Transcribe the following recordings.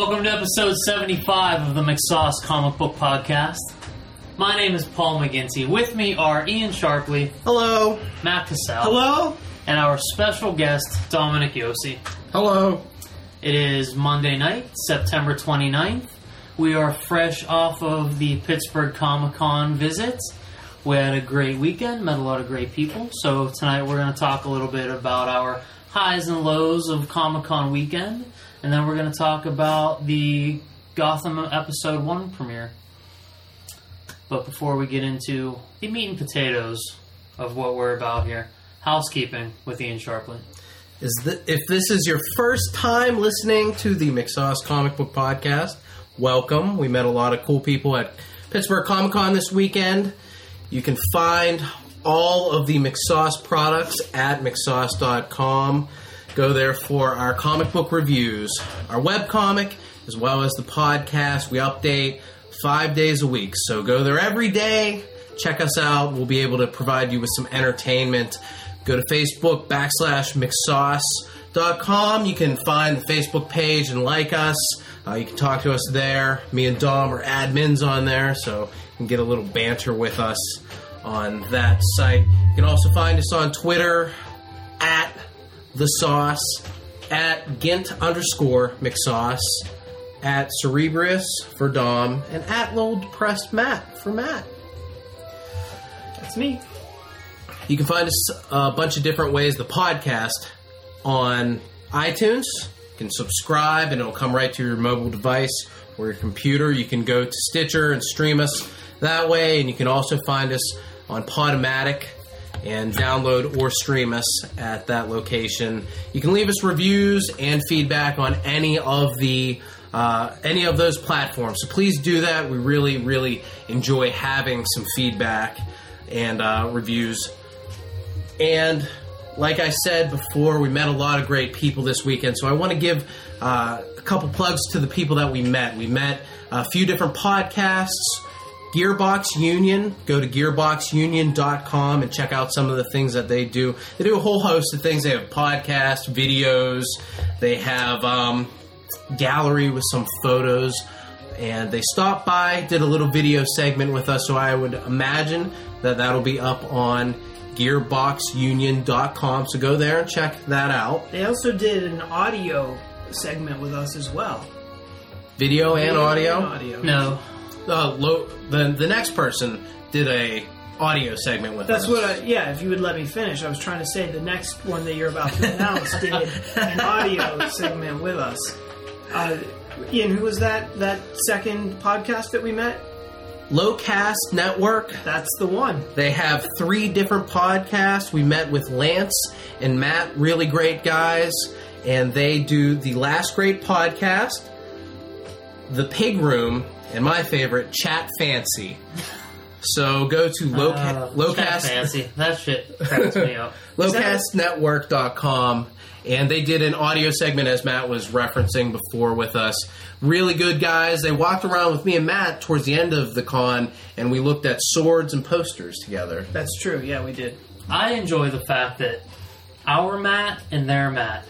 Welcome to episode 75 of the McSauce Comic Book Podcast. My name is Paul McGinty. With me are Ian Sharpley, Hello. Matt Cassell, Hello. and our special guest, Dominic Yossi. Hello. It is Monday night, September 29th. We are fresh off of the Pittsburgh Comic Con visit. We had a great weekend, met a lot of great people. So tonight we're going to talk a little bit about our highs and lows of Comic Con weekend, and then we're going to talk about the Gotham episode 1 premiere. But before we get into the meat and potatoes of what we're about here, housekeeping with Ian Sharpley. Is th- if this is your first time listening to the McSauce Comic Book Podcast, welcome. We met a lot of cool people at Pittsburgh Comic Con this weekend. You can find all of the McSauce products at McSauce.com. Go there for our comic book reviews, our web comic, as well as the podcast. We update five days a week. So go there every day. Check us out. We'll be able to provide you with some entertainment. Go to Facebook backslash McSauce.com. You can find the Facebook page and like us. Uh, you can talk to us there. Me and Dom are admins on there, so you can get a little banter with us on that site. You can also find us on Twitter at the sauce, at Gint underscore McSauce, at Cerebrus for Dom, and at Little Depressed Matt for Matt. That's me. You can find us a bunch of different ways. The podcast on iTunes. You can subscribe, and it'll come right to your mobile device or your computer. You can go to Stitcher and stream us that way, and you can also find us on Podomatic and download or stream us at that location. You can leave us reviews and feedback on any of the uh, any of those platforms. So please do that. We really, really enjoy having some feedback and uh, reviews. And like I said before, we met a lot of great people this weekend. So I want to give uh, a couple plugs to the people that we met. We met a few different podcasts. Gearbox Union. Go to gearboxunion.com and check out some of the things that they do. They do a whole host of things. They have podcasts, videos, they have um, gallery with some photos. And they stopped by, did a little video segment with us, so I would imagine that that'll be up on gearboxunion.com. So go there and check that out. They also did an audio segment with us as well. Video and audio. And audio. No, Uh, lo- the, the next person did a audio segment with That's us. what I, yeah, if you would let me finish, I was trying to say the next one that you're about to announce did an audio segment with us. Uh, Ian, who was that, that second podcast that we met? Lowcast Network. That's the one. They have three different podcasts. We met with Lance and Matt, really great guys, and they do the Last Great podcast, The Pig Room, and my favorite, Chat Fancy. So go to Lowca- Uh, Lowcast chat fancy. That shit cracks me up. lowcastnetwork.com and they did an audio segment as Matt was referencing before with us. Really good guys. They walked around with me and Matt towards the end of the con and we looked at swords and posters together. That's true. Yeah, we did. I enjoy the fact that our Matt and their Matt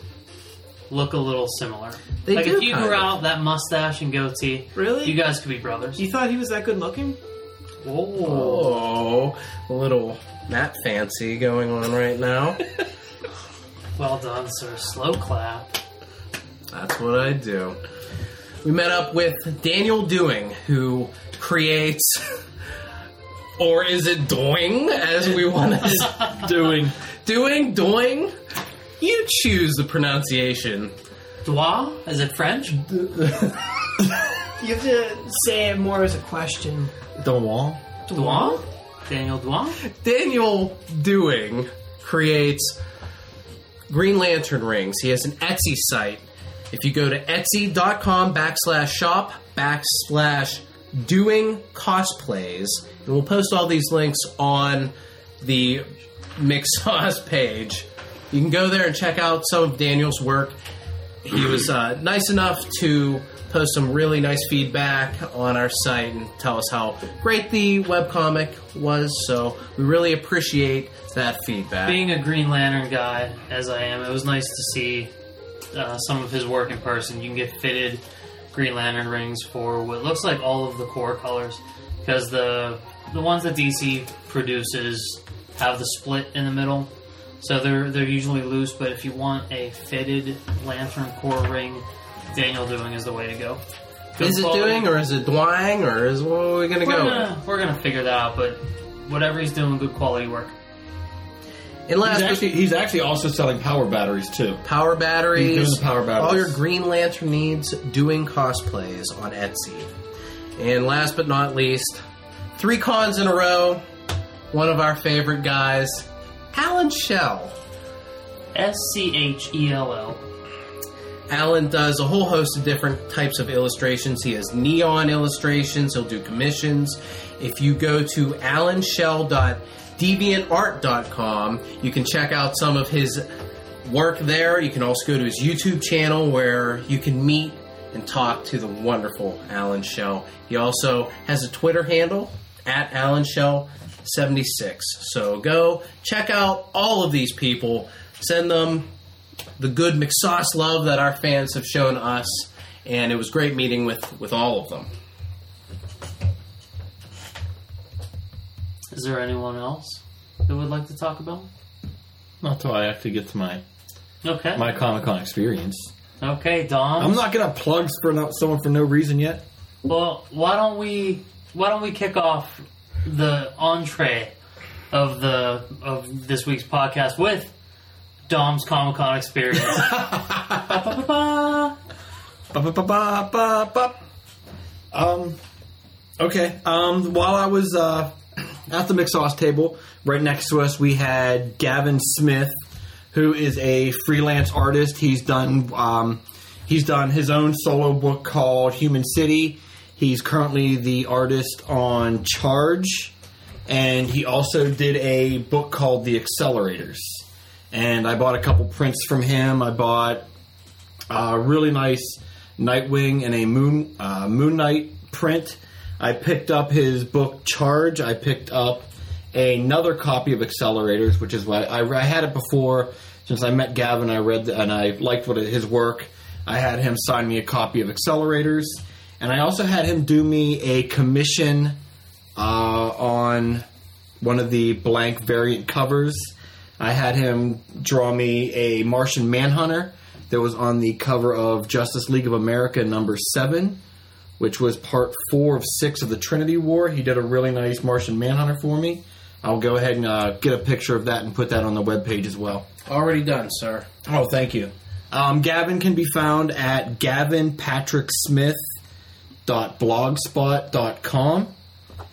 look a little similar. They like do if you kind grew of. out that mustache and goatee, Really? you guys could be brothers. You thought he was that good looking? Whoa. Oh, a little Matt fancy going on right now. Well done, sir. Slow clap. That's what I do. We met up with Daniel Doing, who creates, or is it doing, as we want to Doing. doing, doing? You choose the pronunciation. Dois? Is it French? You have to say it more as a question. Doing. Dois? Daniel Dois? Daniel Doing creates Green Lantern rings. He has an Etsy site. If you go to etsy.com backslash shop backslash doing cosplays, and we'll post all these links on the McSauce page. You can go there and check out some of Daniel's work. He was uh, nice enough to post some really nice feedback on our site and tell us how great the webcomic was. So we really appreciate that feedback. Being a Green Lantern guy, as I am, it was nice to see uh, some of his work in person. You can get fitted Green Lantern rings for what looks like all of the Corps colors, because the the ones that DC produces have the split in the middle, so they're they're usually loose. But if you want a fitted Lantern Corps ring, Daniel doing is the way to go. Good Is it quality. doing, or is it Dwang, or is what are we gonna We're go gonna, we're gonna figure that out, but whatever he's doing, good quality work. And last, He's actually, he's actually also selling power batteries too. power batteries. He's doing power batteries. All your Green Lantern needs doing cosplays on Etsy. And last but not least, three cons in a row. One of our favorite guys, Alan Shell. S C H E L L. Alan does a whole host of different types of illustrations. He has neon illustrations, he'll do commissions. If you go to alanshell.deviantart.com, you can check out some of his work there. You can also go to his YouTube channel where you can meet and talk to the wonderful Alan Shell. He also has a Twitter handle at Alan Shell 76. So go check out all of these people. Send them the good McSauce love that our fans have shown us, and it was great meeting with, with all of them. Is there anyone else that would like to talk about? Not until I actually get to my Okay. my Comic Con experience. okay, Dom. I'm not gonna plug for no, someone for no reason yet. Well, why don't we why don't we kick off the entree of the of this week's podcast with Dom's Comic Con experience. Um, okay. Um, while I was uh, at the McSauce table, right next to us, we had Gavin Smith, who is a freelance artist. He's done um, he's done his own solo book called Human City. He's currently the artist on Charge, and he also did a book called The Accelerators. And I bought a couple prints from him. I bought a really nice Nightwing and a Moon uh, Moon Knight print. I picked up his book Charge. I picked up another copy of Accelerators, which is what I, I had it before. Since I met Gavin, I read the, and I liked what his work. I had him sign me a copy of Accelerators, and I also had him do me a commission uh, on one of the blank variant covers. I had him draw me a Martian Manhunter that was on the cover of Justice League of America number seven, which was part four of six of the Trinity War. He did a really nice Martian Manhunter for me. I'll go ahead and uh, get a picture of that and put that on the webpage as well. Already done, sir. Oh, thank you. Um, Gavin can be found at gavinpatricksmith.blogspot.com,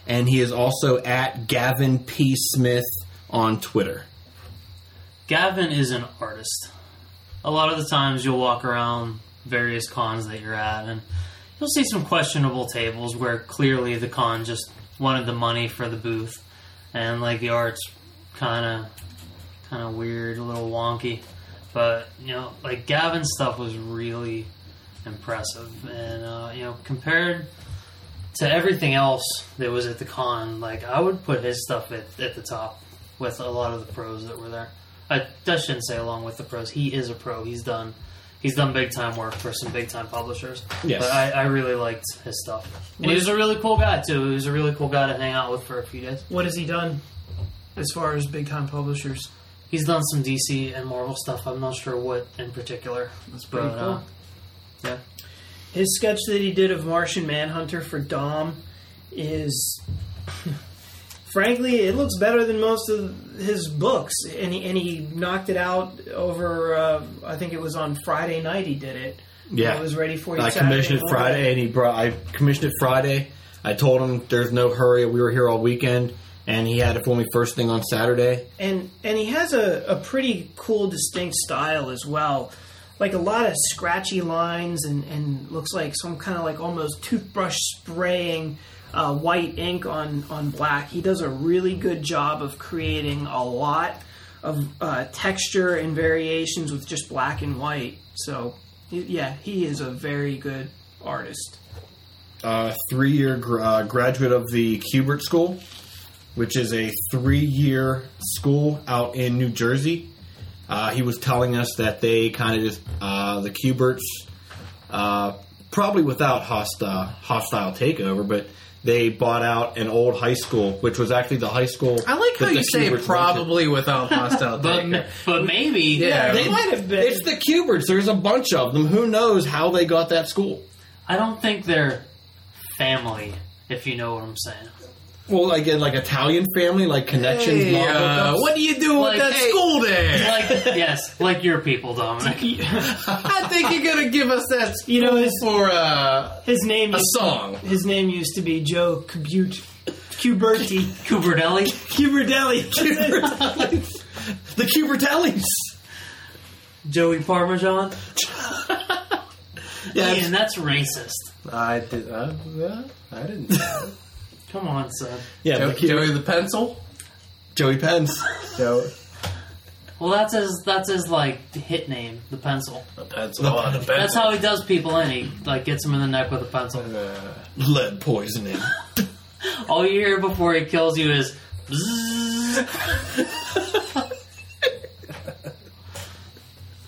and he is also at Gavin P. Smith on Twitter. Gavin is an artist. A lot of the times you'll walk around various cons that you're at and you'll see some questionable tables where clearly the con just wanted the money for the booth and like the art's kind of kind of weird, a little wonky. But, you know, like Gavin's stuff was really impressive and uh, you know, compared to everything else that was at the con, like I would put his stuff at, at the top with a lot of the pros that were there. I, I shouldn't say along with the pros. He is a pro. He's done he's done big time work for some big time publishers. Yes. But I, I really liked his stuff. And he was a really cool guy too. He was a really cool guy to hang out with for a few days. What has he done as far as big time publishers? He's done some DC and Marvel stuff. I'm not sure what in particular. That's But pretty cool. uh, yeah. His sketch that he did of Martian Manhunter for Dom is, frankly, it looks better than most of his books, and he, and he knocked it out over. Uh, I think it was on Friday night. He did it. Yeah. it was ready for you. I Saturday commissioned it morning. Friday, and he brought. I commissioned it Friday. I told him there's no hurry. We were here all weekend, and he had it for me first thing on Saturday. and and he has a, a pretty cool distinct style as well like a lot of scratchy lines and, and looks like some kind of like almost toothbrush spraying uh, white ink on, on black. He does a really good job of creating a lot of uh, texture and variations with just black and white. So yeah he is a very good artist. Uh, three year gr- graduate of the Kubert School, which is a three year school out in New Jersey. Uh, he was telling us that they kind of just uh, the Kuberts, uh, probably without hostile hostile takeover, but they bought out an old high school, which was actually the high school. I like how that you the say Kuberts went to. probably without hostile But takeover. but maybe Yeah. They might have been. It's the Kuberts. There's a bunch of them. Who knows how they got that school? I don't think they're family. If you know what I'm saying. Well, like like Italian family, like connections. Hey, not uh, what do you do Like, with that hey, school there? Like yes, like your people, Dominic. I think you're gonna give us that You know, his- for uh, his name. a used- song. His name used to be Joe Cubut, Cuberti, Cuberdelli. Cuberdelli. the Kubertellis. Joey Parmesan. Yeah, Man, that's racist. I did. Uh, uh, I didn't. Come on, son. yeah. Joey, the Joey the pencil. Joey Pence. Joey Well, that's his. That's his like hit name, the pencil. the pencil. Oh, the pencil. That's how he does people in. He like gets them in the neck with a pencil. Uh, Lead poisoning. All you hear before he kills you is.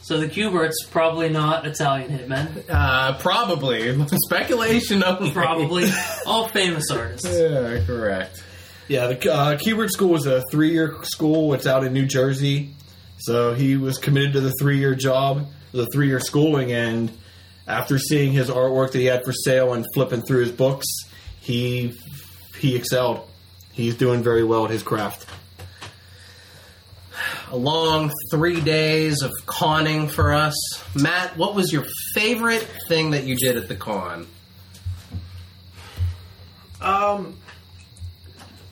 so the Kuberts probably not Italian hitmen. uh, probably speculation only. Probably all famous artists. Yeah, correct. Yeah, the uh, Kubert School was a three-year school. It's out in New Jersey, so he was committed to the three-year job, the three-year schooling, and after seeing his artwork that he had for sale and flipping through his books, he he excelled. He's doing very well at his craft. A long three days of conning for us. Matt, what was your favorite thing that you did at the con? Um,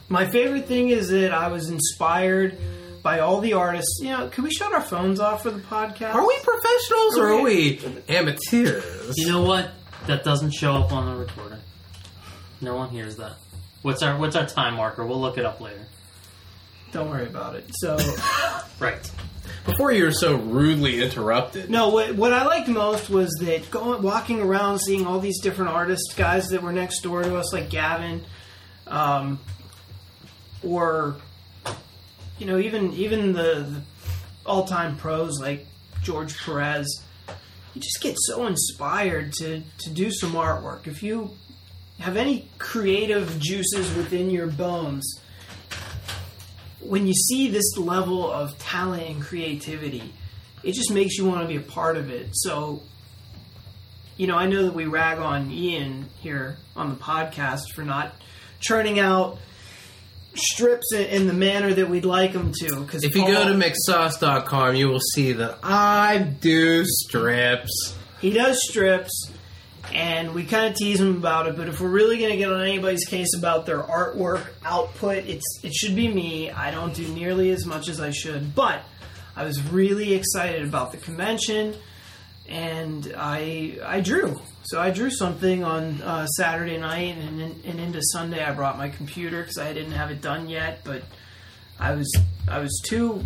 my favorite thing is that I was inspired by all the artists. You know, can we shut our phones off for the podcast? Are we professionals or are we amateurs? You know what? That doesn't show up on the recording. No one hears that. What's our What's our time marker? We'll look it up later. Don't worry about it. So, Right. Before you were so rudely interrupted. no, what, what I liked most was that going, walking around, seeing all these different artists, guys that were next door to us, like Gavin, um, or you know, even even the, the all-time pros like George Perez. You just get so inspired to to do some artwork. If you have any creative juices within your bones, when you see this level of talent and creativity, it just makes you want to be a part of it. So, you know, I know that we rag on Ian here on the podcast for not churning out strips in, the manner that we'd like them to. Because If you go to McSauce.com, you will see that I do strips. he does strips, and we kind of tease him about it. But if we're really going to get on anybody's case about their artwork output, it's it should be me. I don't do nearly as much as I should, but I was really excited about the convention, and I I drew. So I drew something on uh, Saturday night, and, and into Sunday I brought my computer because I didn't have it done yet, but I was I was too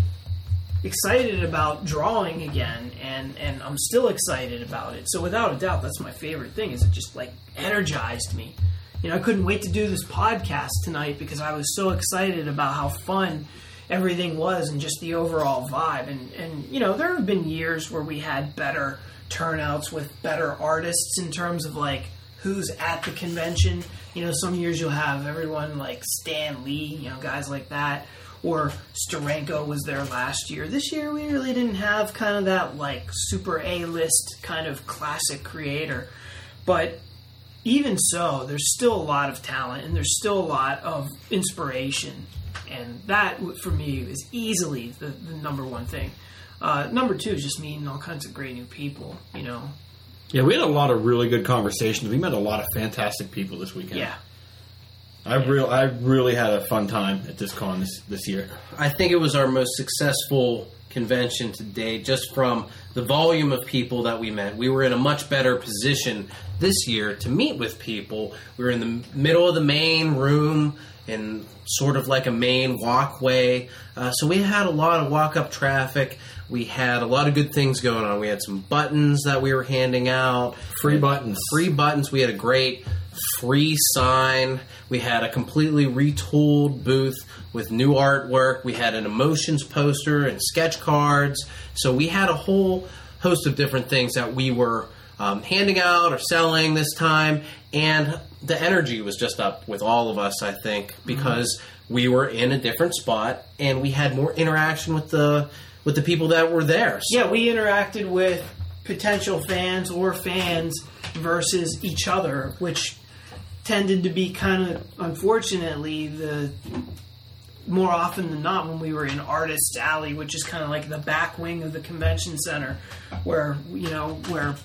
excited about drawing again and and I'm still excited about it. So without a doubt that's my favorite thing is it just like energized me. You know, I couldn't wait to do this podcast tonight because I was so excited about how fun everything was and just the overall vibe and and you know, there have been years where we had better turnouts with better artists in terms of like who's at the convention. You know, some years you'll have everyone like Stan Lee, you know, guys like that or Steranko was there last year. This year we really didn't have kind of that like super A list kind of classic creator. But even so, there's still a lot of talent and there's still a lot of inspiration. And that, for me, is easily the, the number one thing. Uh, number two is just meeting all kinds of great new people, you know. Yeah, we had a lot of really good conversations. We met a lot of fantastic people this weekend. Yeah. I real I really had a fun time at this con this, this year. I think it was our most successful convention to date, just from the volume of people that we met. We were in a much better position this year to meet with people. We were in the middle of the main room in sort of like a main walkway. Uh, so we had a lot of walk up traffic. We had a lot of good things going on. We had some buttons that we were handing out, Free buttons. free buttons. We had a great free sign. We had a completely retooled booth with new artwork. We had an emotions poster and sketch cards. So we had a whole host of different things that we were um, handing out or selling this time, and the energy was just up with all of us. I think because we were in a different spot and we had more interaction with the with the people that were there. So- Yeah, we interacted with potential fans or fans versus each other, which tended to be kind of, unfortunately, the more often than not when we were in Artist Alley, which is kind of like the back wing of the convention center, where you know where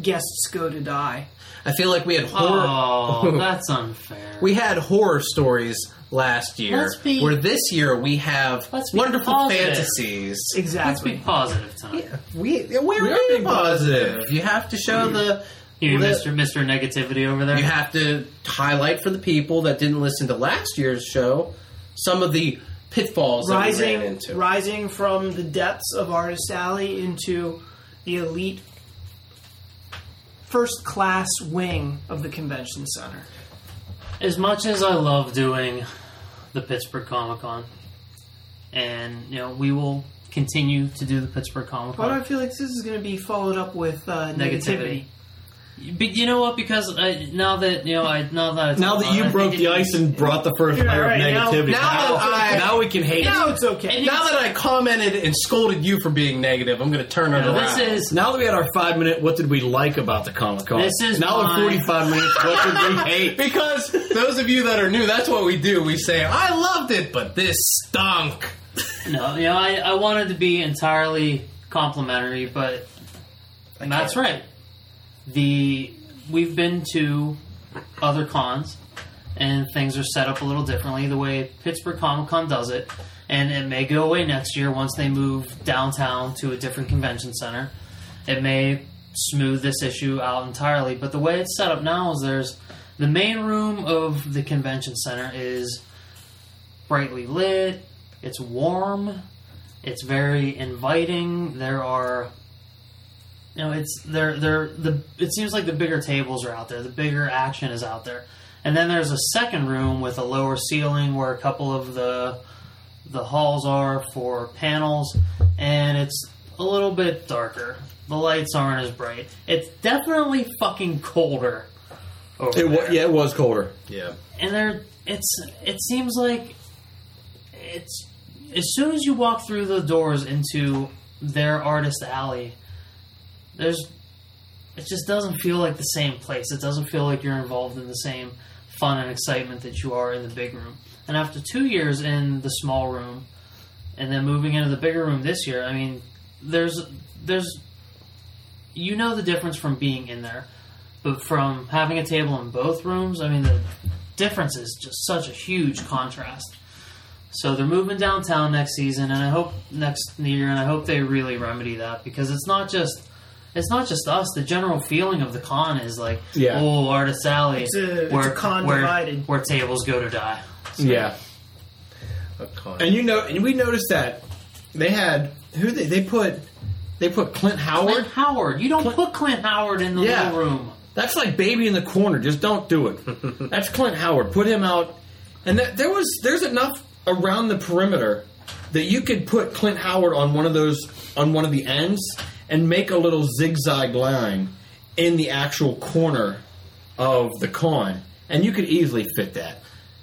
guests go to die. I feel like we had horror. Oh, that's unfair. We had horror stories last year, Let's be- where this year we have Let's be wonderful positive. fantasies. Exactly. Let's be Exactly. positive tonight. We we're, We are being being positive. positive. You have to show the You, the- Mr. Mr. Negativity over there. You have to highlight for the people that didn't listen to last year's show some of the pitfalls that we ran rising into. rising from the depths of Artist Alley into the elite first class wing of the convention center. as much as I love doing the Pittsburgh Comic Con, and you know we will continue to do the Pittsburgh Comic Con. But I feel like this is going to be followed up with uh, Negativity. negativity. But you know what? Because I, now that you know, I now that Now that you I broke the ice and brought the first You're layer right, of now- negativity, now that I- now we can hate. Now it's okay. And now that I commented and scolded you for being negative, I'm going to turn it you know, around. this is Now that we had our five minute, what did we like about the Comic Con? This is now my- in forty five minutes. What did we hate? because those of you that are new, that's what we do. We say, "I loved it, but this stunk." no, you know, I, I wanted to be entirely complimentary, but Matt's right. The we've been to other cons, and things are set up a little differently. The way Pittsburgh Comic Con does it, and it may go away next year once they move downtown to a different convention center. It may smooth this issue out entirely, but the way it's set up now is there's the main room of the convention center is brightly lit. It's warm. It's very inviting. There are you know, it's they're they're the. It seems like the bigger tables are out there. The bigger action is out there, and then there's a second room with a lower ceiling where a couple of the the halls are for panels, and it's a little bit darker. The lights aren't as bright. It's definitely fucking colder. Over It there was, yeah, it was colder. Yeah. and there it's it seems like it's as soon as you walk through the doors into their artist alley there's it just doesn't feel like the same place it doesn't feel like you're involved in the same fun and excitement that you are in the big room and after two years in the small room and then moving into the bigger room this year i mean there's there's you know the difference from being in there but from having a table in both rooms, I mean, the difference is just such a huge contrast. So they're moving downtown next season, and I hope next year, and I hope they really remedy that because it's not just it's not just us. The general feeling of the con is like, Yeah. oh, Artist Alley, It's a- it's where, a con where, divided. where tables go to die. Yeah, A con. and you know, and we noticed that they had who they, they put they put Clint Howard. Clint Howard, you don't Clint- put Clint Howard in the Yeah. little room. That's like baby in the corner. Just don't do it. That's Clint Howard. Put him out. And th- there was there's enough around the perimeter that you could put Clint Howard on one of those on one of the ends and make a little zigzag line in the actual corner of the con, and you could easily fit that.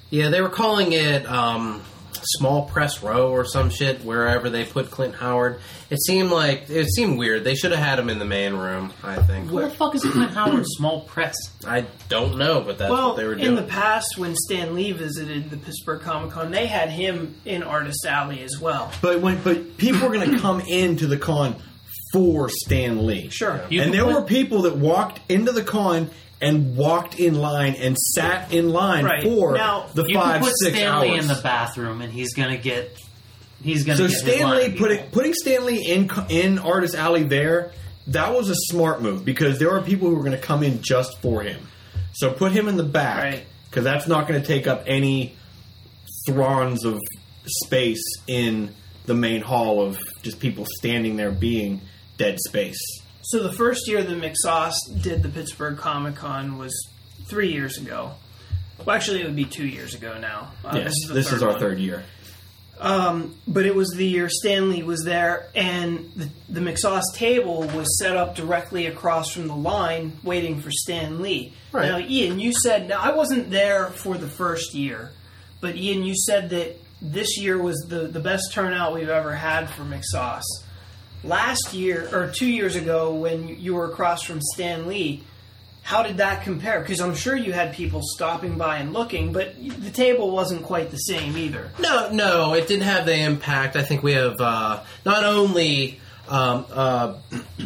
Yeah, they were calling it um, small press row or some shit wherever they put Clint Howard. It seemed like it seemed weird. They should have had him in the main room. I think. Where the fuck is Clint Howard? small press? I don't know, but that's Well, what they were doing. in the past, when Stan Lee visited the Pittsburgh Comic Con, they had him in Artist Alley as well. But when but people were going to come into the con for Stan Lee. Sure. You and there put- were people that walked into the con and walked in line and sat in line Right. for Now, the You five can put six Stan Lee hours. in the bathroom, and he's gonna get. He's gonna. so get his line Stan Lee of people. putting putting Stan Lee in in Artist Alley there, that was a smart move because there are people who were going to come in just for him. So put him in the back Right. because that's not going to take up any throngs of space in the main hall of just people standing there being dead space. So the first year that McSauce did the Pittsburgh Comic Con was three years ago. Well, actually, it would be two years ago now. Uh, yes, the this is our one. third year. Um, but it was the year Stan Lee was there, and the, the McSauce table was set up directly across from the line, waiting for Stan Lee. Right. Now, Ian, you said now I wasn't there for the first year, but Ian, you said that this year was the the best turnout we've ever had for McSauce. Last year or two years ago, when you were across from Stan Lee, how did that compare? Because I'm sure you had people stopping by and looking, but the table wasn't quite the same either. No, no, it didn't have the impact. I think we have uh, not only um, uh,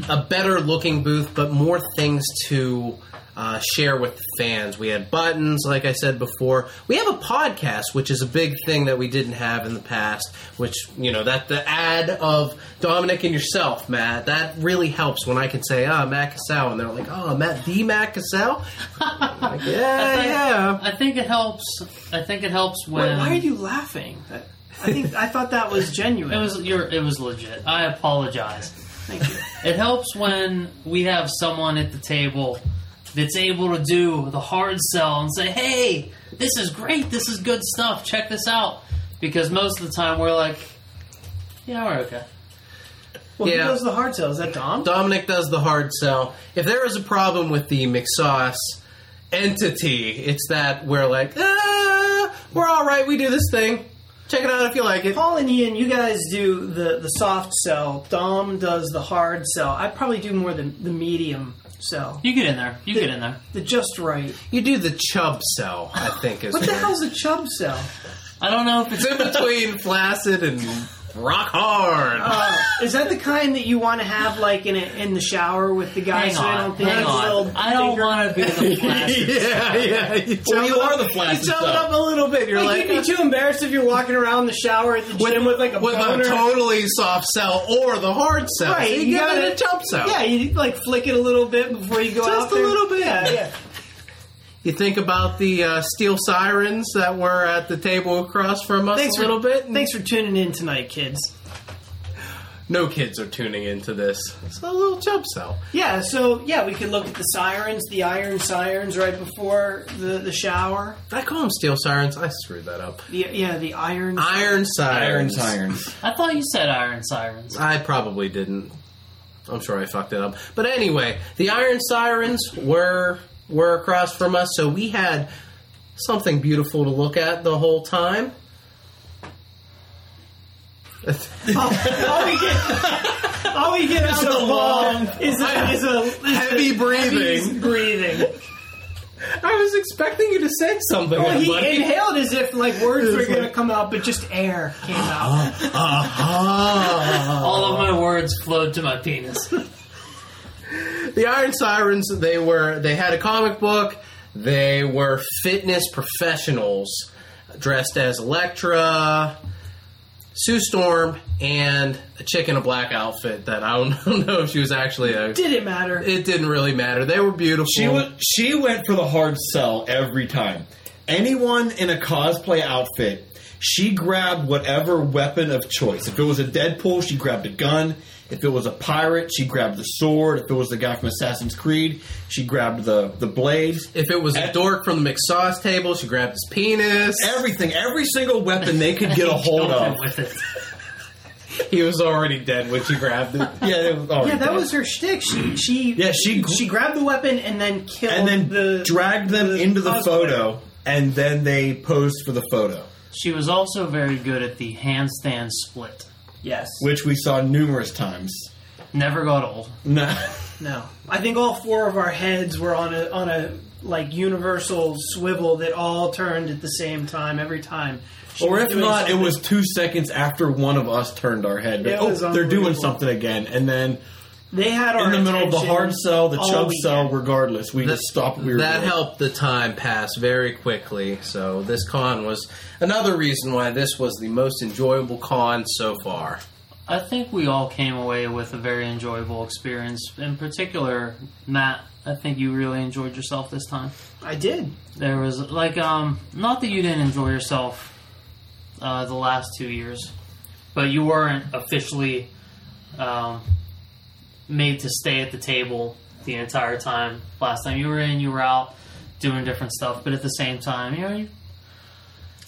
a better looking booth, but more things to uh, share with the fans. We had buttons, like I said before. We have a podcast, which is a big thing that we didn't have in the past. Which you know that the ad of Dominic and yourself, Matt, that really helps when I can say, "Ah, Matt Cassell," and they're like, "Oh, Matt, the Matt Cassell." I'm like, yeah, yeah. I think it helps. I think it helps when. Why, why are you laughing? I think I thought that was genuine. It was your. It was legit. I apologize. Thank you. It helps when we have someone at the table that's able to do the hard sell and say, "Hey, this is great. This is good stuff. Check this out." Because most of the time we're like, "Yeah, we're okay." Well, Yeah. who does the hard sell? Is that Dom? Dominic does the hard sell. If there is a problem with the McSauce entity, it's that we're like, ah, we're all right. We do this thing. Check it out if you like it. Paul and Ian, you guys do the, the soft sell. Dom does the hard sell. I probably do more the, the medium sell. You get in there. You get in there. The just right. You do the chub sell, I think is What the hell's a chub sell? I don't know if it's It's in between flaccid and rock hard. Uh, is that the kind that you want to have like in a, in the shower with the guys Hang so they don't think hang it's a little on. I don't want to be the flaccid. yeah, yeah. You Well, you are the flaccid You chub it up a little bit. You're Like, like, you'd be too embarrassed if you're walking around the shower at the gym with, like a with boner. a totally soft sell or the hard sell. Right, So you, you gotta- it a chub sell. Yeah, you like flick it a little bit before you go Just out Just a little bit. Yeah, yeah. You think about the uh, steel sirens that were at the table across from us Thanks a little for, bit. and Thanks for tuning in tonight, kids. No kids are tuning into this. It's a little chub sell. Yeah, so yeah, we can look at the sirens, the iron sirens right before the, the shower. Did I call them steel sirens? I screwed that up. The, yeah, the iron. Iron Iron sirens. sirens. I thought you said iron sirens. I probably didn't. I'm sure I fucked it up. But anyway, the iron sirens were were across from us, so we had something beautiful to look at the whole time. all, all we get, all we get out of the wall is a, is a, is a Heavy breathing. heavy breathing. I was expecting you to say something. Well, he buddy. inhaled as if like words were It's going to come out, but just air came out. Ah. All of my words flowed to my penis. The Iron Sirens, they were they had a comic book. They were fitness professionals dressed as Elektra, Sue Storm, and a chick in a black outfit that I don't, don't know if she was actually a. Did it matter? It didn't really matter. They were beautiful. She was she went for the hard sell every time. Anyone in a cosplay outfit, she grabbed whatever weapon of choice. If it was a Deadpool, she grabbed a gun. If it was a pirate, she grabbed the sword. If it was the guy from Assassin's Creed, she grabbed the the blades. If it was a dork from the McSauce table, she grabbed his penis. Everything, every single weapon they could get a hold of. with it. He was already dead when she grabbed it. Yeah, it was already yeah, that dead. was her shtick. She she Yeah, she- she grabbed the weapon and then killed and then the dragged them the into the cosplayer. photo, and then they posed for the photo, She was also very good at the handstand split. Yes. which we saw numerous times. Never got old. No. No, I think all four of our heads were on a on a like universal swivel that all turned at the same time every time. She Or was if doing not, it something. was two seconds after one of us turned our head. But, It oh, was they're doing unbelievable. something again. And then They had our in the middle of the hard sell, the all chub weekend. sell, regardless, we just stopped we were that doing. helped the time pass very quickly. So this con was another reason why this was the most enjoyable con so far. I think we all came away with a very enjoyable experience. In particular, Matt, I think you really enjoyed yourself this time. I did. There was like um not that you didn't enjoy yourself uh, the last two years, but you weren't officially um, made to stay at the table the entire time. Last time you were in, you were out doing different stuff, but at the same time, you know, you,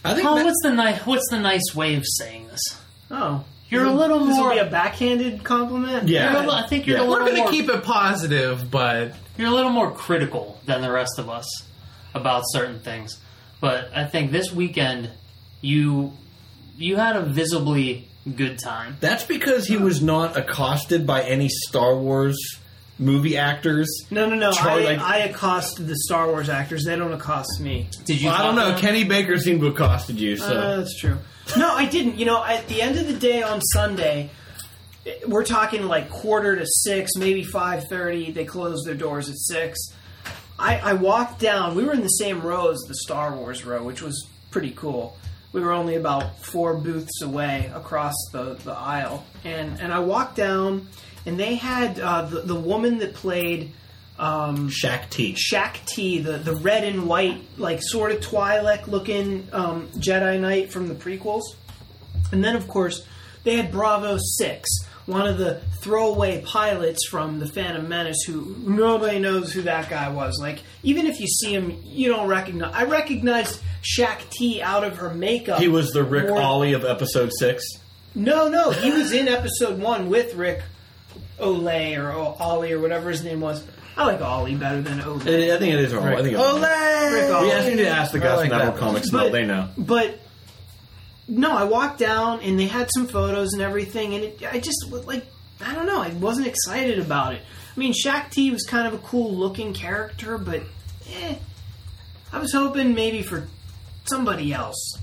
I think How, that- what's the nice what's the nice way of saying this? Oh, You're a little this more. will be a backhanded compliment. Yeah. you're a li- I think you're Yeah. a we're going to keep it positive, but you're a little more critical than the rest of us about certain things. But I think this weekend you you had a visibly good time. That's because he was not accosted by any Star Wars movie actors. No, no, no. Charlie, I, like- I accosted the Star Wars actors. They don't accost me. Did you? Well, I don't know. them? Kenny Baker seemed to accosted you, so Uh, that's true. No, I didn't. You know, at the end of the day on Sunday, we're talking like quarter to six, maybe five thirty. They close their doors at six. I, I walked down. We were in the same row as the Star Wars row, which was pretty cool. We were only about four booths away across the, the aisle, and and I walked down, and they had uh, the the woman that played. Um, Shaak Ti. Shaak Ti, the, the red and white, like sort of Twi'lek looking um, Jedi Knight from the prequels. And then, of course, they had Bravo 6, one of the throwaway pilots from The Phantom Menace who nobody knows who that guy was. Like, even if you see him, you don't recognize. I recognized Shaak Ti out of her makeup. He was the Rick more- Ollie of Episode Six. No, no, he was in episode 1 with Rick Olay or Ollie or whatever his name was. I like Ollie better than Olay. I I think it is Ollie. I think it's Ollie. Rick Ollie. We asked you to ask the guys like from Apple. Comics. But- no, they know. But no, I walked down and they had some photos and everything, and it, I just like I don't know, I wasn't excited about it. I mean, Shaak Ti was kind of a cool looking character, but eh, I was hoping maybe for somebody else.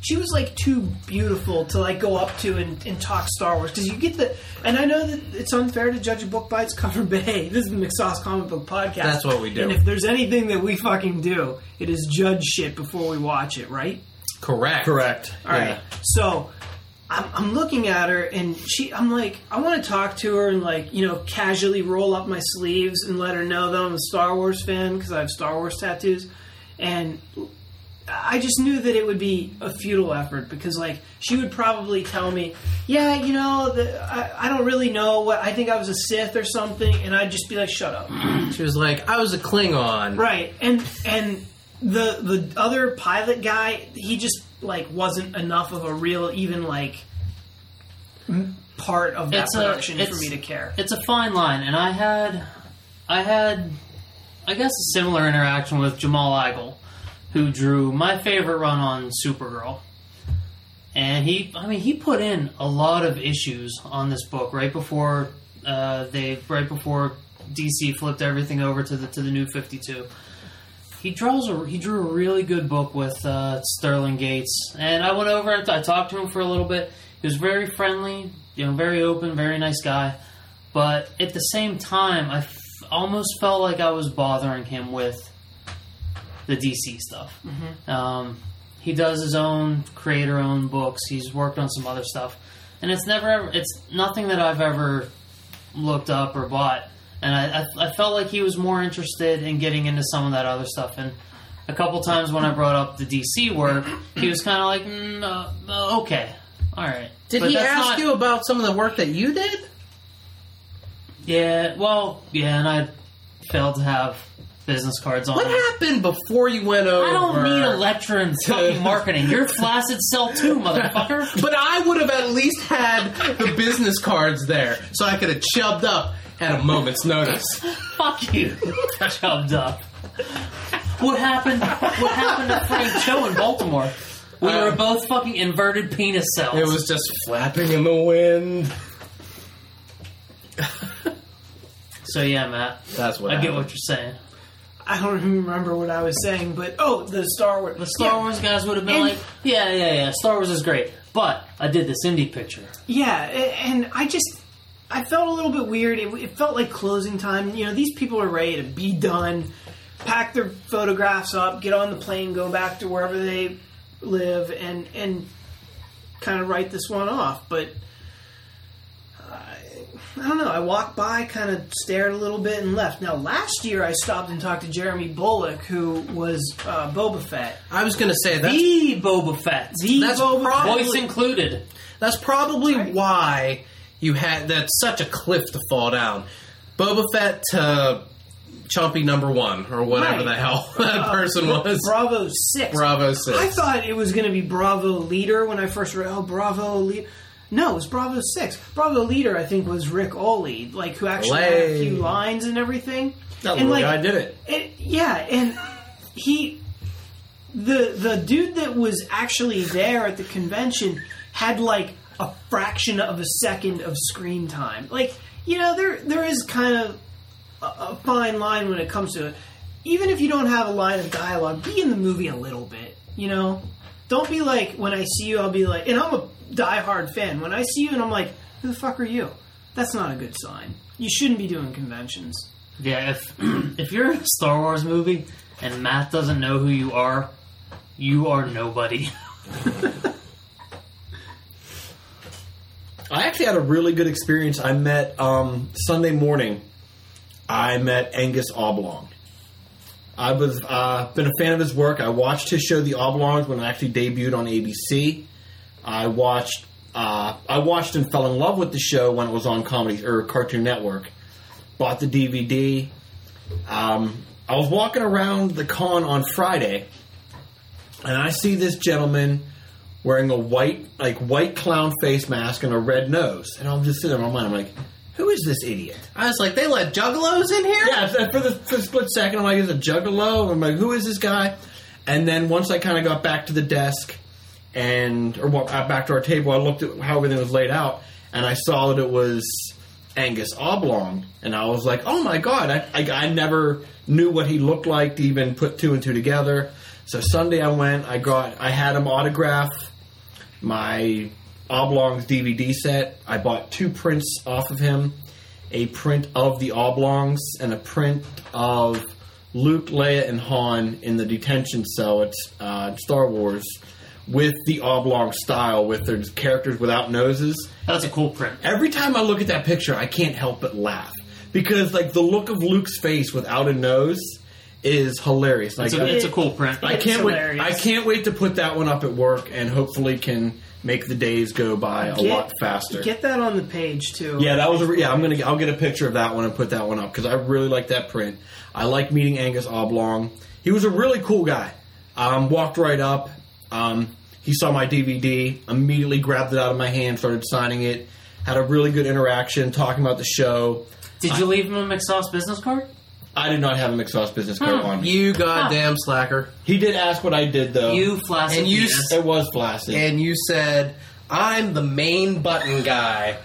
She was like too beautiful to like go up to and, and talk Star Wars because you get the and I know that it's unfair to judge a book by its cover, but hey, this is the McSauce Comic Book Podcast. That's what we do. And if there's anything that we fucking do, it is judge shit before we watch it, right? Correct. Correct. All right. So I'm, I'm looking at her, and she. I'm like, I want to talk to her and like, you know, casually roll up my sleeves and let her know that I'm a Star Wars fan because I have Star Wars tattoos, and. I just knew that it would be a futile effort because, like, she would probably tell me, "Yeah, you know, the, I, I don't really know what I think I was a Sith or something," and I'd just be like, "Shut up." She was like, I was a Klingon. Right, and and the the other pilot guy, he just like wasn't enough of a real even like part of that It's a- production for me to care. it's a fine line, and I had, I had, I guess a similar interaction with Jamal Igle, who drew my favorite run on Supergirl, and he, I mean, he put in a lot of issues on this book right before uh, they, right before DC flipped everything over to the to the new Fifty Two. He draws a he drew a really good book with uh, Sterling Gates, and I went over and I talked to him for a little bit. He was very friendly, you know, very open, very nice guy. But at the same time, I f- almost felt like I was bothering him with the DC stuff. Um, he does his own creator owned books. He's worked on some other stuff, and it's never it's nothing that I've ever looked up or bought. And I, I, I felt like he was more interested in getting into some of that other stuff. And a couple times when I brought up the DC work, he was kind of like, mm, uh, "Okay, all right." Did But he ask not- you about some of the work that you did? Yeah, well, yeah, and I failed to have business cards on. What happened before you went over? I don't need a lecture in fucking marketing. You're flaccid sell too, motherfucker. But I would have at least had the business cards there, so I could have chubbed up at a moment's notice. Fuck you, chubbed up. What happened? What happened to Frank Cho in Baltimore? We Uh, were both fucking inverted penis cells. It was just flapping in the wind. so yeah, Matt. That's what I get happened. what you're saying. I don't even remember what I was saying, but oh, the Star Wars. The Star yeah. Wars guys would have been And- like, yeah, yeah, yeah. Star Wars is great, but I did this indie picture. Yeah, a- and I just I felt a little bit weird. It, it felt like closing time. You know, these people are ready to be done, pack their photographs up, get on the plane, go back to wherever they live, and and kind of write this one off. But I, I don't know. I walked by, kind of stared a little bit, and left. Now, last year I stopped and talked to Jeremy Bulloch, who was uh, Boba Fett. I was going to say that's The Boba Fett, The That's Boba probably- voice included. that's probably Right. why you had that's such a cliff to fall down. Boba Fett to Chumpy number one or whatever Right. the hell that uh, person was. Bravo six. Bravo six. I thought it was going to be Bravo leader when I first read. Oh, Bravo leader. No, it was Bravo six. Bravo leader, I think, was Rick Oley, like who actually had a few lines and everything. That and like, guy did it. it, yeah, and he, the the dude that was actually there at the convention had like fraction of a second of screen time. Like you know, there there is kind of a, a fine line when it comes to it. Even if you don't have a line of dialogue, be in the movie a little bit. You know, don't be like when I see you, I'll be like, and I'm a diehard fan. When I see you, and I'm like, who the fuck are you? That's not a good sign. You shouldn't be doing conventions. Yeah, if if you're in a Star Wars movie and Matt doesn't know who you are, you are nobody. I actually had a really good experience. I met um, Sunday morning. I met Angus Oblong. I was uh, been a fan of his work. I watched his show, The Oblongs, when it actually debuted on ABC. I watched. Uh, I watched and fell in love with the show when it was on Comedy or Cartoon Network. Bought the DVD. Um, I was walking around the con on Friday, and I see this gentleman wearing a white, like white clown face mask and a red nose, and I'm just sitting in my mind. I'm like, who is this idiot? I was like, they let juggalos in here? Yeah, for the, for split second, I'm like, is a juggalo? I'm like, who is this guy? And then once I kind of got back to the desk and or uh, back to our table, I looked at how everything was laid out, and I saw that it was Angus Oblong, and I was like, oh my god, I, I, I never knew what he looked like to even put two and two together. So Sunday I went, I got, I had him autograph my Oblongs DVD set. I bought two prints off of him a print of the Oblongs and a print of Luke, Leia, and Han in the detention cell at uh, Star Wars with the Oblong style, with their characters without noses. That's a cool print. Every time I look at that picture, I can't help but laugh because, like, the look of Luke's face without a nose is hilarious. Like, It's a, it's a cool print. I can't wait. I can't wait to put that one up at work, and hopefully can make the days go by a Get- lot faster. Get that on the page too. yeah, that was a yeah. I'm gonna I'll get a picture of that one and put that one up because I really like that print. I like meeting Angus Oblong. He was a really cool guy. Um, walked right up. Um, he saw my DVD, immediately grabbed it out of my hand, started signing it. Had a really good interaction, talking about the show. Did you leave him a McSauce business card? I did not have a McSauce business card Hmm. on me. You goddamn slacker. He did ask what I did though. You flaccid And you penis. it was flaccid. And you said, I'm the main button guy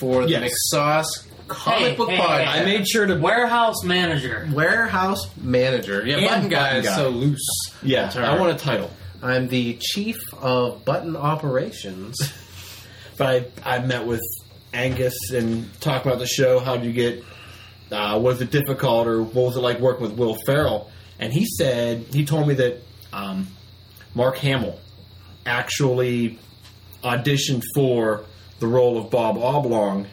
for the Yes. McSauce comic Hey, book hey, podcast. hey. I made sure to warehouse manager. Warehouse manager. Yeah, And button guy button is guy. so loose. yeah. Term. I want a title. I'm the chief of button operations. but I, I met with Angus and talked about the show. How did you get? Uh, was it difficult, or what was it like working with Will Ferrell? And he said he told me that um, Mark Hamill actually auditioned for the role of Bob Oblong,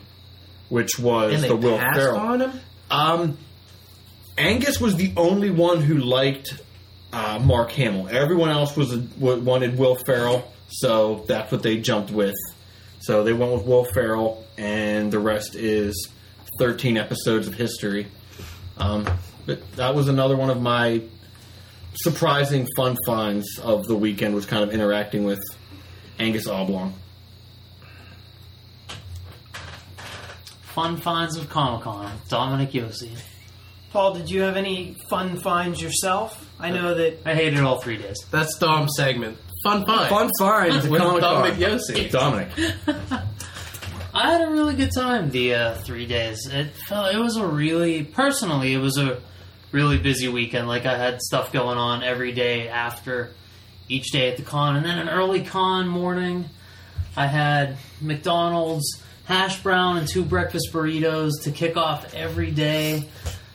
which was the Will Ferrell. on him? Um, Angus was the only one who liked uh, Mark Hamill. Everyone else was w- wanted Will Ferrell, so that's what they jumped with. So they went with Will Ferrell, and the rest is 13 episodes of history. Um, but that was another one of my surprising fun finds of the weekend. Was kind of interacting with Angus Oblong. Fun finds of Comic Con. Dominic Yossi. Paul, did you have any fun finds yourself? I know that I hated it all three days. That's Dom's segment. Fun find. Fun finds With Comic-Con. Dominic Yossi. Dominic. I had a really good time the uh, three days. It felt it was a really personally it was a really busy weekend. Like I had stuff going on every day after each day at the con, and then an early con morning. I had McDonald's hash brown and two breakfast burritos to kick off every day.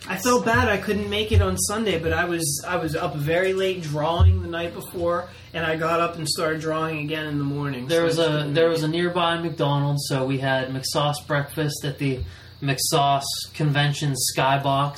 I felt bad I couldn't make it on Sunday, but I was I was up very late drawing the night before, and I got up and started drawing again in the morning. There so was a there was a nearby McDonald's, so we had McSauce breakfast at the McSauce Convention Skybox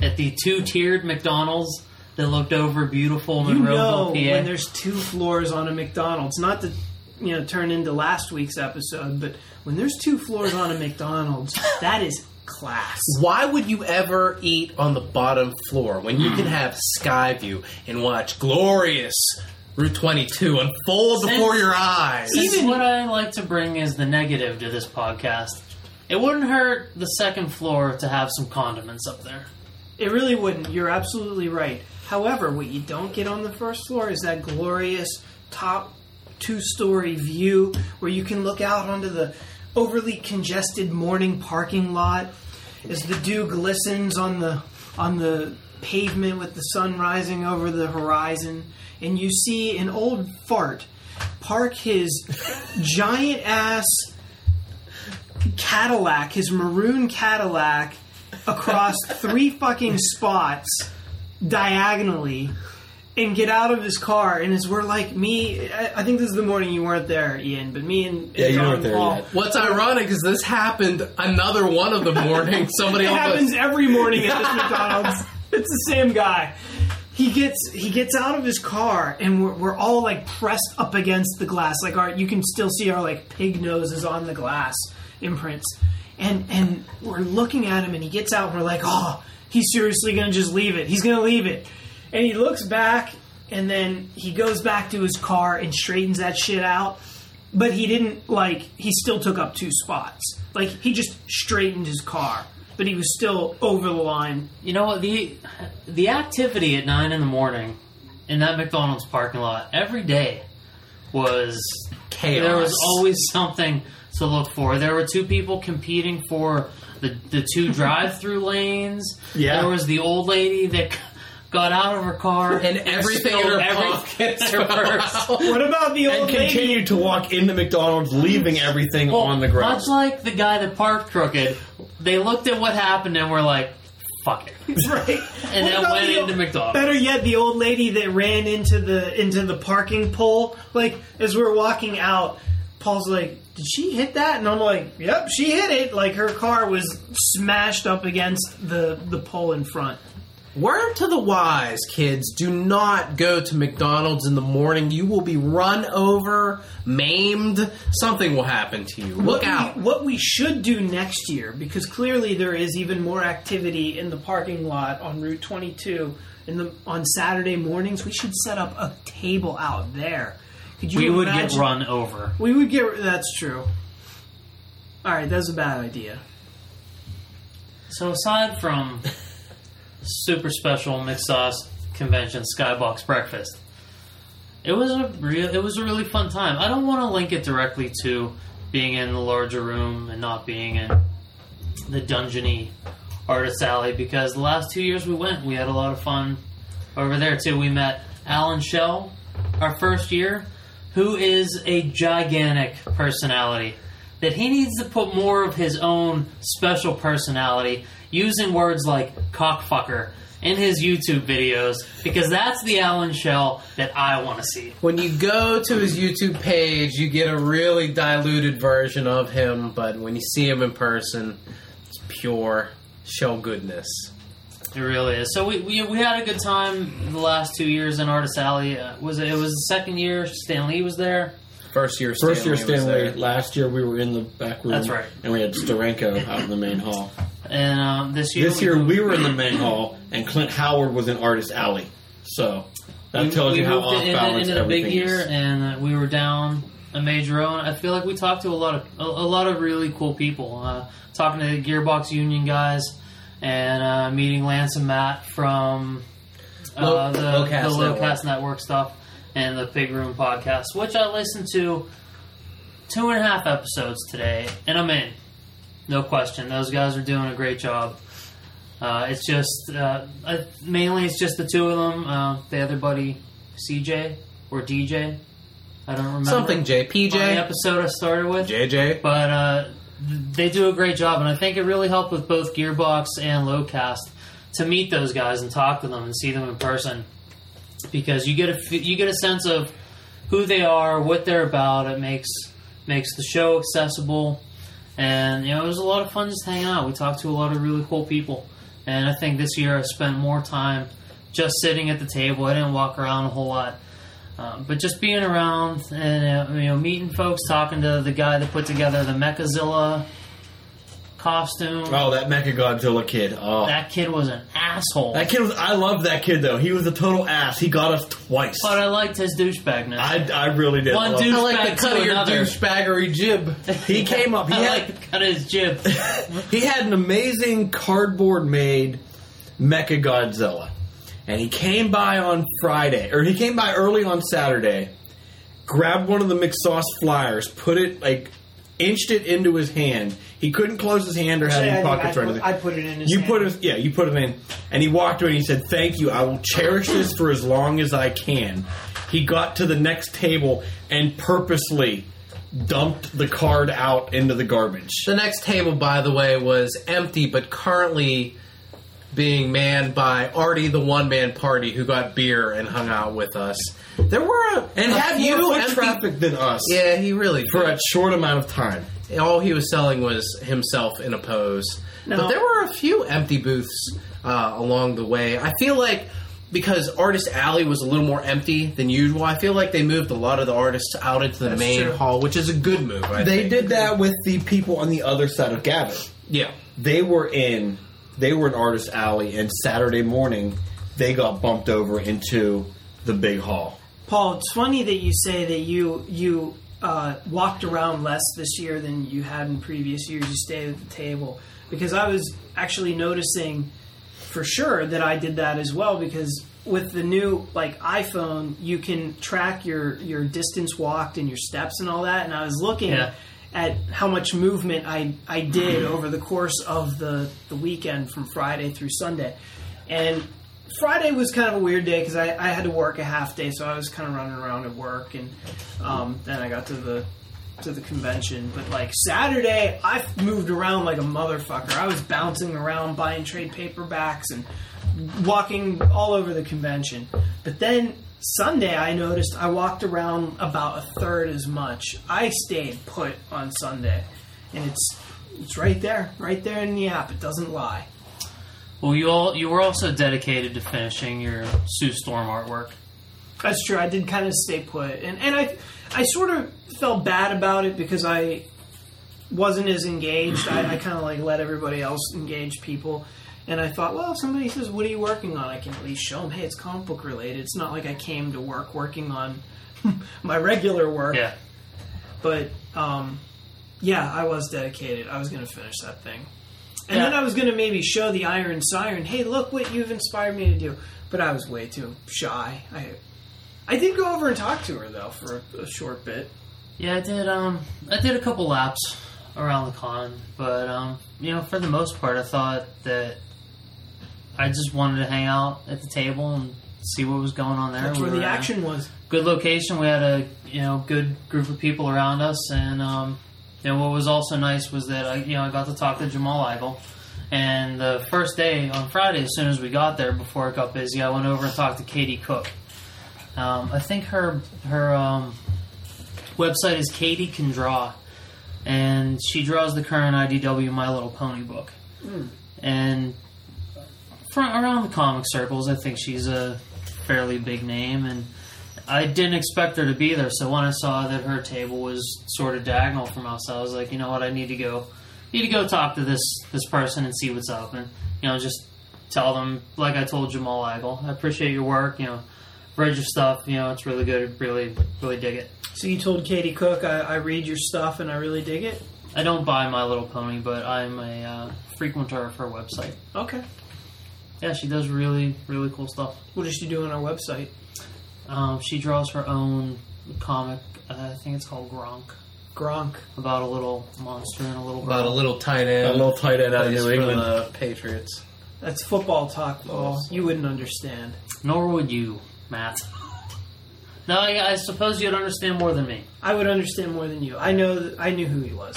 at the two tiered McDonald's that looked over beautiful it. you Monroeville, know PA. when there's two floors on a McDonald's, not to you know turn into last week's episode, but when there's two floors on a McDonald's, that is class. Why would you ever eat on the bottom floor when you can have sky view and watch glorious Route 22 unfold Since- before your eyes? This is Even- what I like to bring is the negative to this podcast. It wouldn't hurt the second floor to have some condiments up there. It really wouldn't. You're absolutely right. However, what you don't get on the first floor is that glorious top two story view where you can look out onto the overly congested morning parking lot as the dew glistens on the on the pavement with the sun rising over the horizon and you see an old fart park his giant ass Cadillac, his maroon Cadillac, across three fucking spots diagonally and get out of his car. And as we're like, me, I, I think this is the morning you weren't there, Ian, but me and, and Yeah, you John weren't there Paul. yet. What's ironic is this happened another one of the morning. Somebody It else. happens every morning at this McDonald's. It's the same guy. He gets he gets out of his car and we're, we're all like pressed up against the glass. Like our you can still see our like pig noses on the glass imprints. And and we're looking at him and he gets out and we're like, oh, he's seriously gonna just leave it. He's gonna leave it. And he looks back and then he goes back to his car and straightens that shit out. But he didn't like he still took up two spots. Like he just straightened his car. But he was still over the line. You know what the the activity at nine in the morning in that McDonald's parking lot every day was Chaos. There was always something to look for. There were two people competing for the the two drive-through lanes. Yeah. There was the old lady that got out of her car And everything in her pockets her purse. What about the And old lady? continued to walk into McDonald's, leaving everything Well, on the ground. Much like the guy that parked crooked, they looked at what happened and were like, "Fuck it," right. and What then went the into old- McDonald's. Better yet, the old lady that ran into the into the parking pole. Like as we're walking out, Paul's like, "Did she hit that?" And I'm like, "Yep, she hit it." Like her car was smashed up against the the pole in front. Word to the wise, kids: do not go to McDonald's in the morning. You will be run over, maimed. Something will happen to you. Look what out. We, what we should do next year, because clearly there is even more activity in the parking lot on Route 22 in the on Saturday mornings. We should set up a table out there. Could you we would get run over. We would get. That's true. All right, that's a bad idea. So aside from super special McSauce convention skybox breakfast, it was a real it was a really fun time. I don't want to link it directly to being in the larger room and not being in the dungeony artist alley because the last two years we went, we had a lot of fun over there too. We met Alan Shell our first year, who is a gigantic personality. That he needs to put more of his own special personality using words like cockfucker in his YouTube videos because that's the Alan Shell that I want to see. When you go to his YouTube page, you get a really diluted version of him, but when you see him in person, it's pure shell goodness. It really is. So we, we, we had a good time the last two years in Artist Alley. Uh, was it, it was the second year Stan Lee was there. First year, First year Stan Lee was Stan Lee. Last year we were in the back room. That's right. And we had Steranko out in the main hall. And um, this year, This year we were in the main hall, and Clint Howard was in Artist Alley. So that we, tells we you how off it balance into, into the big everything year, is. and uh, we were down a major row. And I feel like we talked to a lot of a, a lot of really cool people. Uh, talking to the Gearbox Union guys, and uh, meeting Lance and Matt from uh, Low- the, Lowcast the Network. Lowcast Network stuff and the Pig Room podcast, which I listened to two and a half episodes today, and I'm in. No question, those guys are doing a great job. Uh, it's just uh, I, mainly it's just the two of them. Uh, the other buddy, CJ or DJ, I don't remember Something J. the PJ. episode I started with. JJ. But uh, they do a great job, and I think it really helped with both Gearbox and Lowcast to meet those guys and talk to them and see them in person because you get a you get a sense of who they are, what they're about. It makes makes the show accessible, and you know it was a lot of fun just hanging out. We talked to a lot of really cool people, and I think this year I spent more time just sitting at the table. I didn't walk around a whole lot. Um, but just being around and uh, you know meeting folks, talking to the guy that put together the Mechazilla costume. Oh, that Mecha Godzilla kid. Oh, That kid was an asshole. that kid was. I love that kid though. He was a total ass. He got us twice. but I liked his douchebagness. I, I really did. One love- dude- I like Douchebag the cut to of your another. douchebaggery jib. He came up. He I had like the cut of his jib. he had an amazing cardboard made Mecha Godzilla. And he came by on Friday, or he came by early on Saturday, grabbed one of the McSauce flyers, put it like inched it into his hand. He couldn't close his hand or have any pockets I or anything. I put it in his You hand. put it, yeah, you put it in, and he walked away and he said, "Thank you. I will cherish this for as long as I can." He got to the next table and purposely dumped the card out into the garbage. The next table, by the way, was empty, but currently being manned by Artie, the one man party, who got beer and hung out with us. There were a, and a had few more foot empty- traffic than us Yeah, he really for did. a short amount of time. All he was selling was himself in a pose. No. But there were a few empty booths uh, along the way. I feel like because Artist Alley was a little more empty than usual, I feel like they moved a lot of the artists out into the That's main true. hall, which is a good move. I They think. did that with the people on the other side of Gavin. yeah. They were in they were in Artist Alley, and Saturday morning they got bumped over into the big hall. Paul, it's funny that you say that you you uh, walked around less this year than you had in previous years. You stayed at the table because I was actually noticing for sure that I did that as well because with the new like iPhone, you can track your your distance walked and your steps and all that. And I was looking Yeah. at how much movement I I did over the course of the the weekend from Friday through Sunday, and Friday was kind of a weird day because I, I had to work a half day, so I was kind of running around at work, and um, then I got to the to the convention. But like Saturday, I moved around like a motherfucker. I was bouncing around, buying trade paperbacks, and walking all over the convention. But then Sunday, I noticed I walked around about a third as much. I stayed put on Sunday, and it's it's right there, right there in the app. It doesn't lie. Well, you all you were also dedicated to finishing your Sue Storm artwork. That's true. I did kind of stay put, and and I I sort of felt bad about it because I wasn't as engaged. I, I kind of like let everybody else engage people, and I thought, well, if somebody says, "What are you working on?" I can at least show them, "Hey, it's comic book related." It's not like I came to work working on my regular work, Yeah. but um, yeah, I was dedicated. I was going to finish that thing. And Yeah. then I was going to maybe show the Iron Siren, hey, look what you've inspired me to do. But I was way too shy. I I did go over and talk to her, though, for a, a short bit. Yeah, I did. Um, I did a couple laps around the con, but um, you know, for the most part, I thought that I just wanted to hang out at the table and see what was going on there. That's where the action was. Good location. We had a you know good group of people around us, and um, know what was also nice was that I you know I got to talk to Jamal Igle. And the first day on Friday, as soon as we got there, before it got busy, I went over and talked to Katie Cook. Um, I think her her um, website is Katie Can Draw, and she draws the current IDW My Little Pony book. And from around the comic circles, I think she's a fairly big name, and I didn't expect her to be there. So when I saw that her table was sort of diagonal from us, I was like, you know what, I need to go, need to go talk to this this person and see what's up, and you know, just tell them like I told Jamal Igle, I appreciate your work. You know, read your stuff. You know, it's really good. Really, really dig it. So you told Katie Cook, I, I read your stuff and I really dig it? I don't buy My Little Pony, but I'm a uh, frequenter of her website. Okay. Yeah, she does really, really cool stuff. What does she do on our website? Um, she draws her own comic. Uh, I think it's called Gronk, Gronk. about a little monster and a little About a little tight end. A little tight end out of plays New for England. the Patriots. That's football talk, Paul. Awesome. You wouldn't understand. Nor would you, Matt. No, I, I suppose you'd understand more than me. I would understand more than you. I know. That, I knew who he was.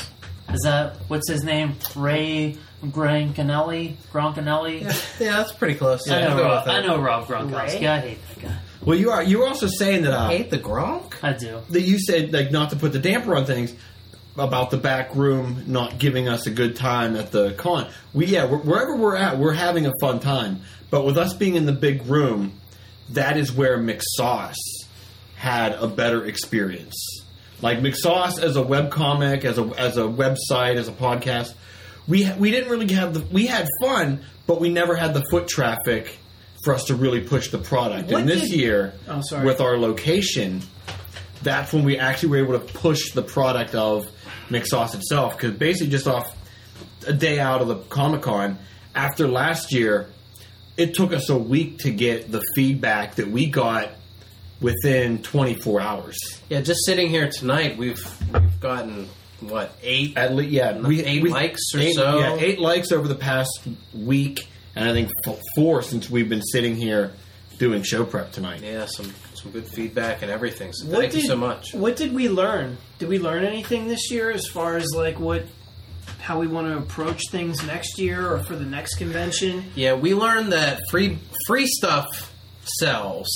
Is that what's his name? Ray Grancanelli? Groncanelli? Yeah, yeah, that's pretty close. I, Yeah, know I'll go Rob, I know Rob Gronkowski. Ray? I hate that guy. Well, you are you were also saying that uh, Hate the Gronk? I do. that you said like not to put the damper on things about the back room not giving us a good time at the con. We yeah, wh- wherever we're at, we're having a fun time. But with us being in the big room, that is where McSauce had a better experience. Like McSauce as a webcomic, as a as a website, as a podcast, we we didn't really have the we had fun, but we never had the foot traffic for us to really push the product. What and this did- year, Oh, sorry. with our location, that's when we actually were able to push the product of McSauce itself. Because basically, just off a day out of the Comic Con, after last year, it took us a week to get the feedback that we got within 24 hours. Yeah, just sitting here tonight, we've we've gotten what eight At least, yeah, Eight we- likes or eight, so? Yeah, eight likes over the past week, and I think four since we've been sitting here doing show prep tonight. Yeah, some some good feedback and everything. So What thank did, you so much. What did we learn? Did we learn anything this year as far as like what how we want to approach things next year or for the next convention? Yeah, we learned that free free stuff sells.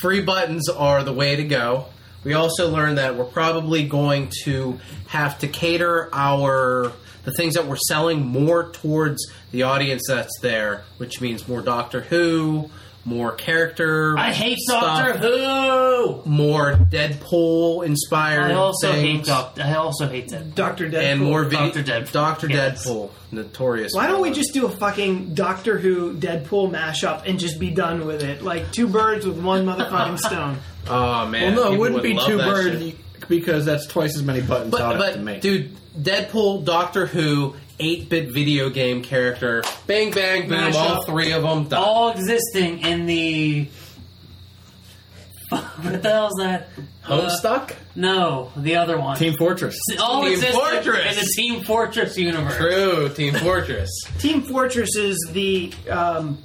Free buttons are the way to go. We also learned that we're probably going to have to cater our the things that we're selling more towards the audience that's there, which means more Doctor Who, more character. I hate stuff, Doctor Who. More Deadpool inspired. I also hate Doctor. I also hate that. Doctor Deadpool. and more video. Dr. Deadpool. Doctor Yes. Deadpool, notorious. Why don't we just do a fucking Doctor Who Deadpool mashup and just be done with it? Like two birds with one motherfucking stone. Oh man! Well, no, it wouldn't would be two birds shit. because that's twice as many buttons But, out to but make. dude, Deadpool, Doctor Who, 8 bit video game character, bang, bang, boom, Mashup. all three of them done. All existing in the. what the hell's that? Uh, Homestuck? no, the other one. Team Fortress. all Team existing Fortress. in the Team Fortress universe. True, Team Fortress. Team Fortress is the um,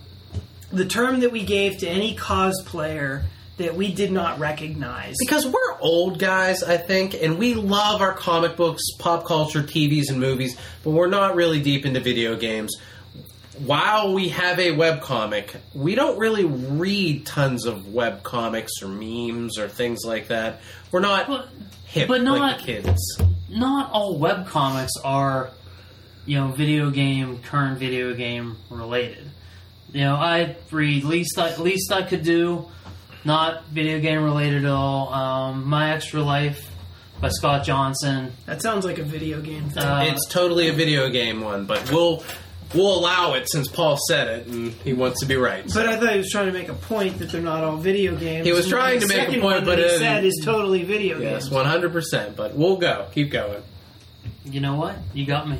the term that we gave to any cosplayer that we did not recognize. because we're old guys, I think, and we love our comic books, pop culture, TVs, and movies, but we're not really deep into video games. While we have a webcomic, we don't really read tons of web comics or memes or things like that. We're not But, hip but like not- the kids. not all webcomics are, you know, video game, current video game related. You know, I read least I, least I could do, not video game related at all. Um, My Extra Life by Scott Johnson. that sounds like a video game thing. Uh, it's totally a video game one, but we'll we'll allow it since Paul said it and he wants to be right. but I thought he was trying to make a point that they're not all video games. He was And trying to make a second point, one but that he it- said is totally video yes, games. one hundred percent. But we'll go. Keep going. You know what? You got me.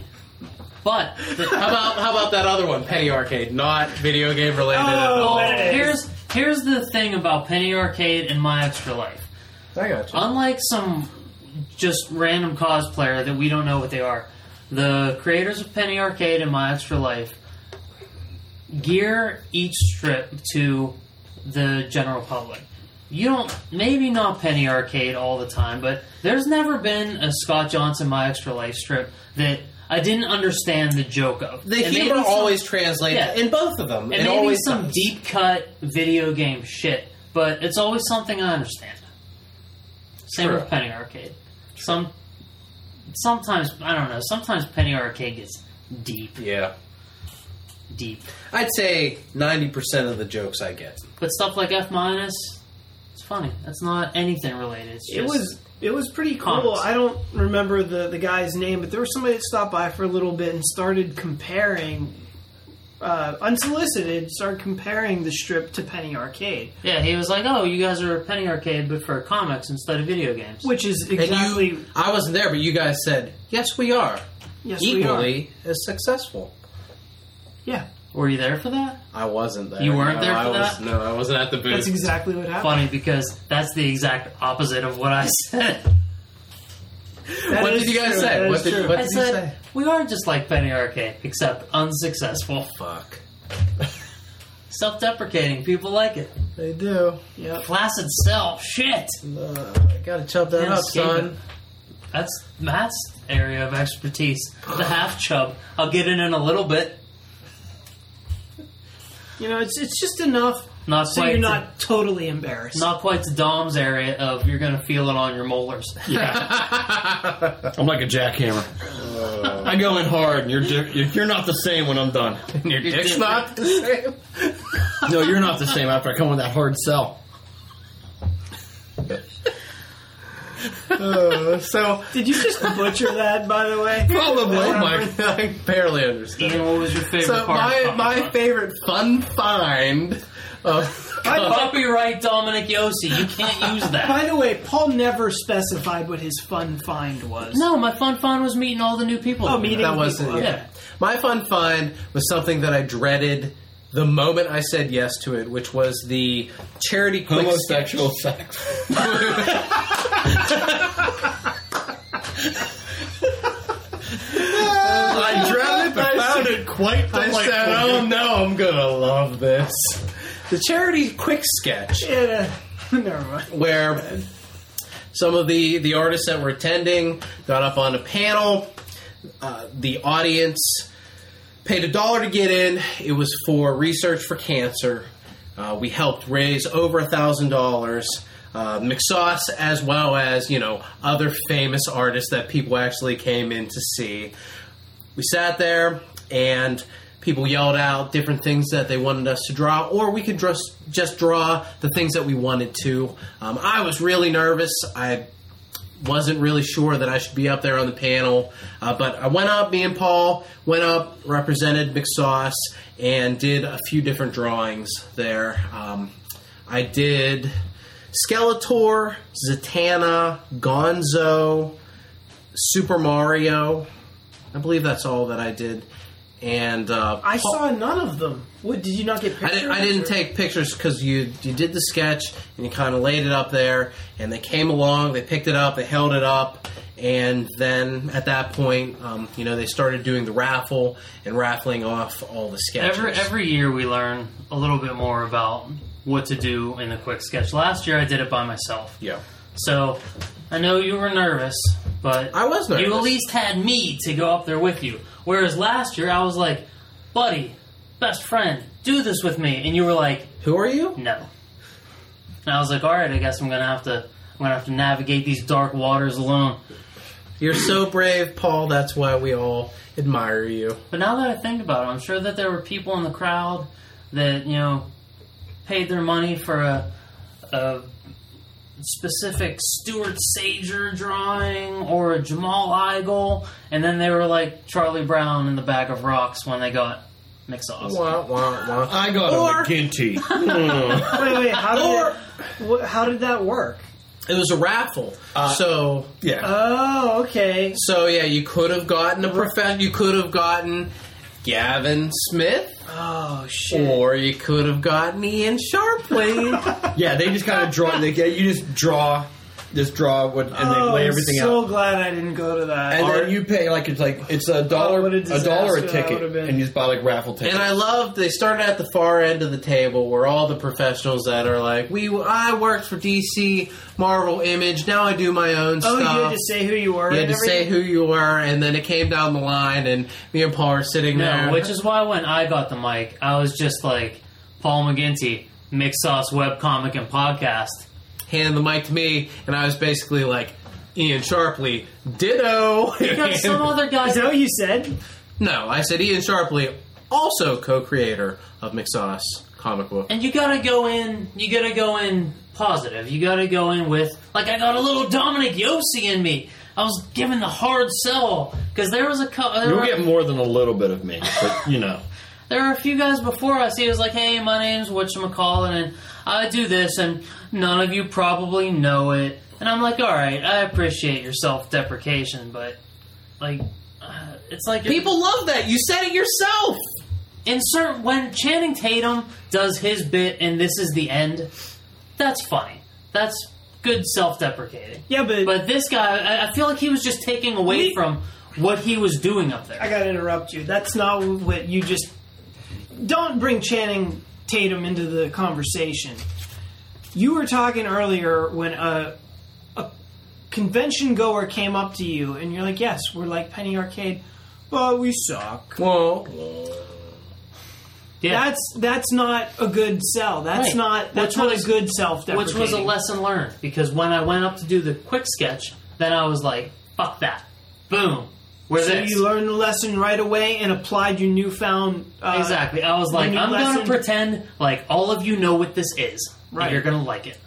But the, How about how about that other one, Penny Arcade, not video game related at Oh, all. here's here's the thing about Penny Arcade and My Extra Life. I got you. Unlike some just random cosplayer that we don't know what they are, the creators of Penny Arcade and My Extra Life gear each strip to the general public. You don't, maybe not Penny Arcade all the time, but there's never been a Scott Johnson My Extra Life strip that I didn't understand the joke of. The And humor some- always translates Yeah. in both of them. and it maybe always some does. deep cut video game shit, but it's always something I understand. Same True. with Penny Arcade. Some sometimes I don't know. Sometimes Penny Arcade gets deep, Yeah, deep. I'd say ninety percent of the jokes I get. But stuff like F minus, it's funny. That's not anything related. It's just, It was it was pretty cool. Comics. I don't remember the the guy's name, but there was somebody that stopped by for a little bit and started comparing, uh, unsolicited, started comparing the strip to Penny Arcade, yeah. He was like, "Oh, you guys are Penny Arcade, but for comics instead of video games." which is And exactly you, I wasn't there, but you guys said yes, we are yes we are. equally as successful. Yeah, Were you there for that? I wasn't there. You weren't No, there for I was, that? No, I wasn't at the booth. that's exactly what happened. Funny because that's the exact opposite of what I said. That what is did you guys true. say? That What is did- true. what I did you say? we are just like Penny Arcade, except unsuccessful. Fuck. Self-deprecating. People like it. They do. Yep. Flaccid self. Shit. Uh, I gotta chub that Can't up, son. it. That's Matt's area of expertise. The half chub. I'll get in in a little bit. You know, it's it's just enough Not so quite. you're to- not totally embarrassed. not quite to Dom's area of you're gonna feel it on your molars. I'm like a jackhammer. I go in hard, and you're di- you're not the same when I'm done. Your You're dick's not the same. No, you're not the same after I come with that hard sell. Uh, so Did you just butcher that, by the way? Probably. oh my, I barely understand. Ian, what was your favorite So part? my my Comic-Con? favorite fun find. Of, Copyright Dominic Yossi. You can't use that. By the way, Paul never specified what his fun find was. No, my fun find was meeting all the new people. Oh, meeting that wasn't. Yeah. Yeah. My fun find was something that I dreaded the moment I said yes to it, which was the charity quick Homosexual sex. I dreaded. I I found said, it quite delightful. I said, "Oh no, I'm gonna love this." The charity quick sketch. Yeah, never mind. where some of the the artists that were attending got up on a panel. Uh, the audience paid a dollar to get in. It was for research for cancer. Uh, we helped raise over a thousand dollars. Uh, McSauce, as well as you know other famous artists that people actually came in to see. We sat there and people yelled out different things that they wanted us to draw, or we could just just draw the things that we wanted to. Um, I was really nervous. I wasn't really sure that I should be up there on the panel, uh, but I went up. Me and Paul went up, represented McSauce, and did a few different drawings there. Um, I did Skeletor, Zatanna, Gonzo, Super Mario. I believe that's all that I did. And uh, I Paul- saw none of them. What did you not get I pictures? didn't, I didn't take pictures because you you did the sketch and you kind of laid it up there, and they came along, they picked it up, they held it up, and then at that point, um, you know, they started doing the raffle and raffling off all the sketches. Every every year we learn a little bit more about what to do in the quick sketch. Last year I did it by myself. yeah, So I know you were nervous, but I was nervous. You at least had me to go up there with you. Whereas last year I was like, buddy, best friend, do this with me, and you were like, Who are you? no. And I was like, all right, I guess I'm gonna have to. I'm gonna have to navigate these dark waters alone. You're so brave, Paul. That's why we all admire you. But now that I think about it, I'm sure that there were people in the crowd that you know paid their money for a, a specific Stuart Sayger drawing or a Jamal Igle, and then they were like Charlie Brown in the bag of rocks when they got McSauce. Wah, wah, wah. I got Or- a McGinty. Wait, wait. How did Or- it, wha- how did that work? It was a raffle, Uh, so yeah. Oh, okay. so yeah, you could have gotten a prof. You could have gotten Gavin Smith. Oh shit. Or you could have gotten Ian Sharpley. yeah, they just kind of draw. They get you just draw, just draw what, and oh, they lay oh, everything I'm so out. glad I didn't go to that. And then you pay like it's like it's a dollar, Oh, a a dollar a ticket, and you just buy like raffle tickets. and I loved they started at the far end of the table where all the professionals that are like, we I worked for DC, Marvel, Image, now I do my own stuff. oh, stuff. you had to say who you were. You had and to say who you were, and then it came down the line, and me and Paul are sitting there. Which is why when I got the mic, I was just like Paul McGinty, McSauce Web Comic and podcast. Handed the mic to me, and I was basically like, Ian Sharpley, ditto. You got some other guys. Is that what you said? no, I said Ian Sharpley, also co-creator of McSauce comic book. And you gotta go in. You gotta go in positive. You gotta go in with like I got a little Dominic Yossi in me. I was given the hard sell because there was a couple. You'll were- get more than a little bit of me, but you know. there were a few guys before us. He was like, "Hey, my name's whatchamacallit, and I do this, and none of you probably know it." And I'm like, "All right, I appreciate your self-deprecation, but like, uh, it's like People love that. You said it yourself. insert when Channing Tatum does his bit and this is the end. That's funny. That's good self-deprecating. Yeah, but, But this guy, I, I feel like he was just taking away Me- from what he was doing up there. I gotta interrupt you. That's not what you just. Don't bring Channing Tatum into the conversation. You were talking earlier when a, a convention goer came up to you and you're like, "Yes, we're like Penny Arcade, but we suck." Well, yeah, That's that's not a good sell. That's Right. not that's Which not was- a good self which was a lesson learned because when I went up to do the quick sketch, then I was like, "Fuck that!" Boom. Where So this? you learned the lesson right away and applied your newfound uh, exactly. I was like, new I'm going lesson- to pretend like all of you know what this is. Right. You're going to like it.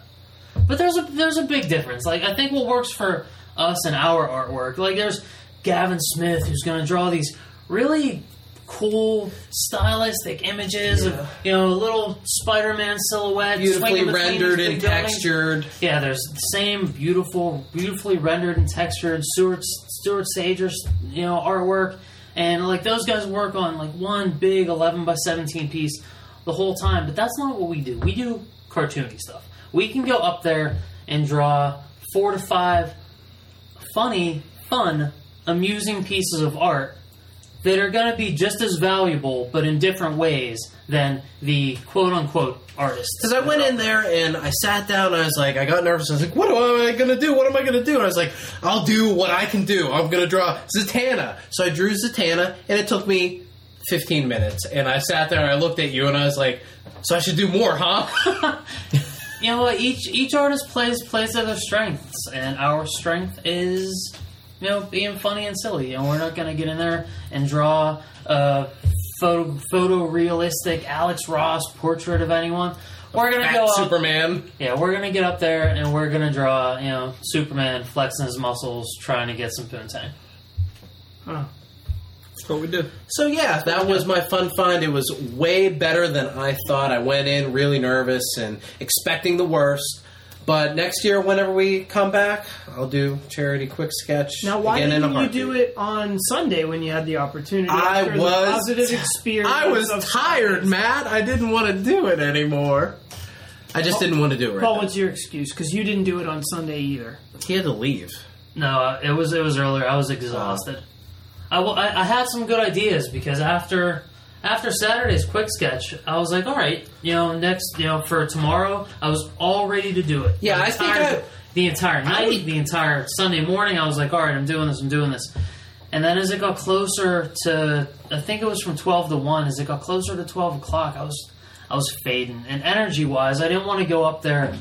But there's a there's a big difference. Like I think what works for us and our artwork. Like there's Gavin Smith who's going to draw these really cool stylistic images of you know little Spider-Man silhouette Beautifully rendered and buildings. textured. Yeah, there's the same beautiful, beautifully rendered and textured Stuart Stuart Sayger's you know artwork, and like those guys work on like one big 11 by 17 piece the whole time. But that's not what we do. We do cartoony stuff. We can go up there and draw four to five funny, fun, amusing pieces of art that are going to be just as valuable, but in different ways than the quote unquote artists. Because I went in there and I sat down and I was like, I got nervous. I was like, what am I going to do? What am I going to do? And I was like, I'll do what I can do. I'm going to draw Zatanna. So I drew Zatanna and it took me 15 minutes. And I sat there and I looked at you and I was like, so I should do more, huh? you know what? Each each artist plays plays to their strengths, and our strength is you know being funny and silly. And we're not going to get in there and draw a photo photorealistic Alex Ross portrait of anyone. We're going to Fat go up, Superman. yeah, we're going to get up there and we're going to draw you know Superman flexing his muscles, trying to get some poontang. That's what we do. So yeah, that was my fun find. It was way better than I thought. I went in really nervous and expecting the worst. But next year, whenever we come back, I'll do charity quick sketch. Now, why again in a didn't you heartbeat. do it on Sunday when you had the opportunity? I after the was positive experience. I was of tired, Matt. I didn't want to do it anymore. I just didn't want to do it right. Paul, now. what's your excuse? Because you didn't do it on Sunday either. He had to leave. No, uh, it was it was earlier. I was exhausted. I, w- I, I had some good ideas because after after Saturday's quick sketch, I was like, all right, you know, next, you know, for tomorrow, I was all ready to do it. Yeah, I think I- the entire night, would- the entire Sunday morning, I was like, all right, I'm doing this, I'm doing this. And then as it got closer to, I think it was from twelve to one. As it got closer to twelve o'clock, I was I was fading, and energy wise, I didn't want to go up there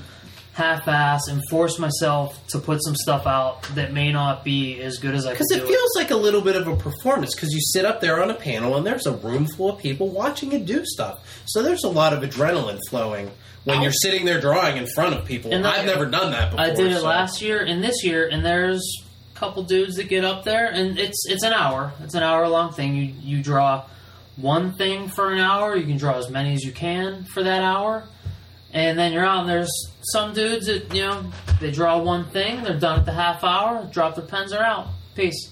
half-ass and force myself to put some stuff out that may not be as good as I could Because it feels like a little bit of a performance. Because you sit up there on a panel and there's a room full of people watching you do stuff. So there's a lot of adrenaline flowing when you're sitting there drawing in front of people. And I've never done that before. I did it so- last year and this year, and there's a couple dudes that get up there, and it's it's an hour. It's an hour long thing. You you draw one thing for an hour. You can draw as many as you can for that hour, and then you're. And there's some dudes that you know they draw one thing. They're done at the half hour. Drop their pens. They're out. Peace.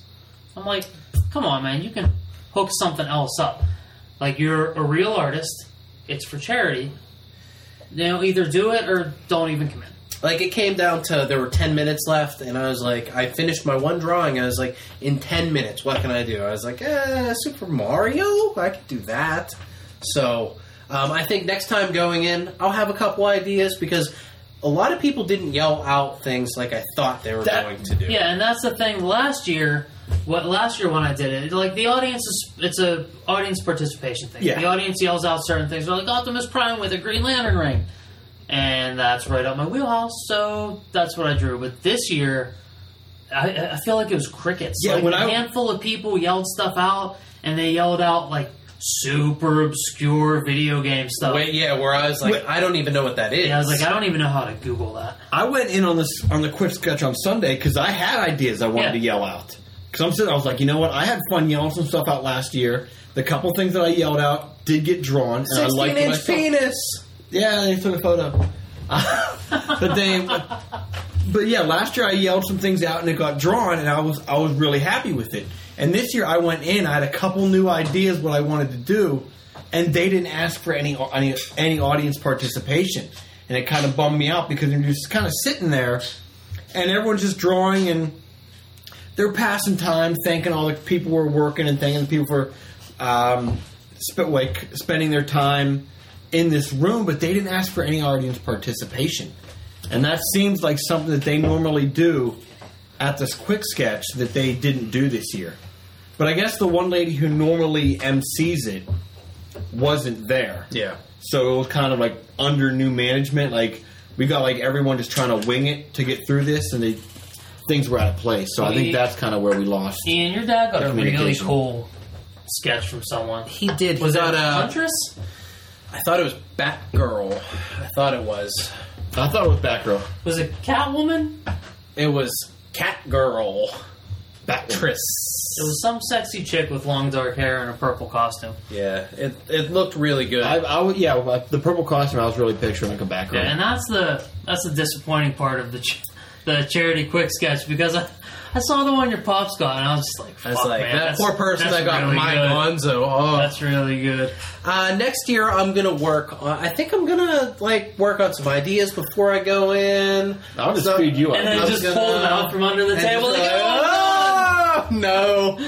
I'm like, come on, man. You can hook something else up. Like you're a real artist. It's for charity. You know, either do it or don't even come in. Like it came down to there were ten minutes left, and I was like, I finished my one drawing. I was like, in ten minutes, what can I do? I was like, eh, Super Mario, I could do that. So um, I think next time going in, I'll have a couple ideas because a lot of people didn't yell out things like I thought they were That- going to do. Yeah, and that's the thing. Last year, what last year when I did it, like the audience is it's a audience participation thing. Yeah. The audience yells out certain things. They're like Optimus Prime with a Green Lantern ring, and that's right up my wheelhouse. So that's what I drew. But this year, I, I feel like it was crickets. Yeah, like when a I- handful of people yelled stuff out, and they yelled out like super obscure video game stuff. Wait, yeah, where I was like, Wait. I don't even know what that is. Yeah, I was like, I don't even know how to Google that. I went in on this on the quick sketch on Sunday because I had ideas I wanted Yeah. to yell out. Because I'm sitting, I was like, you know what? I had fun yelling some stuff out last year. The couple things that I yelled out did get drawn, and I sixteen liked inch saw. penis. Yeah, they took a photo. but they, but yeah, last year I yelled some things out and it got drawn, and I was I was really happy with it. And this year I went in, I had a couple new ideas what I wanted to do, and they didn't ask for any any any audience participation, and it kind of bummed me out because you're just kind of sitting there, and everyone's just drawing and they're passing time, thanking all the people who are working and thanking the people for um, sp- like spending their time in this room, but they didn't ask for any audience participation, and that seems like something that they normally do at this quick sketch that they didn't do this year. But I guess the one lady who normally MCs it wasn't there. Yeah. So it was kind of like under new management. Like we got like everyone just trying to wing it to get through this, and they things were out of place. So I think that's kind of where we lost. Ian, your dad got a really Communication. cool sketch from someone. He did. Was he that got a a. Huntress? I thought it was Batgirl. I thought it was. I thought it was Batgirl. Was it Catwoman? It was Catgirl. Battress. It was some sexy chick with long dark hair and a purple costume. Yeah, it, it looked really good. I, I yeah, like, the purple costume. I was really picturing like a background. Yeah, and that's the that's the disappointing part of the ch- the charity quick sketch because I, I saw the one your pops got and I was just like, I was Fuck, like, man, that poor person that's that got really my good. Gonzo. Oh. That's really good. Uh, next year, I'm gonna work. On, I think I'm gonna like work on some ideas before I go in. I'll just So- feed you And up. then I'm just gonna- pull them out from under the table. just Like, like, oh, oh, no.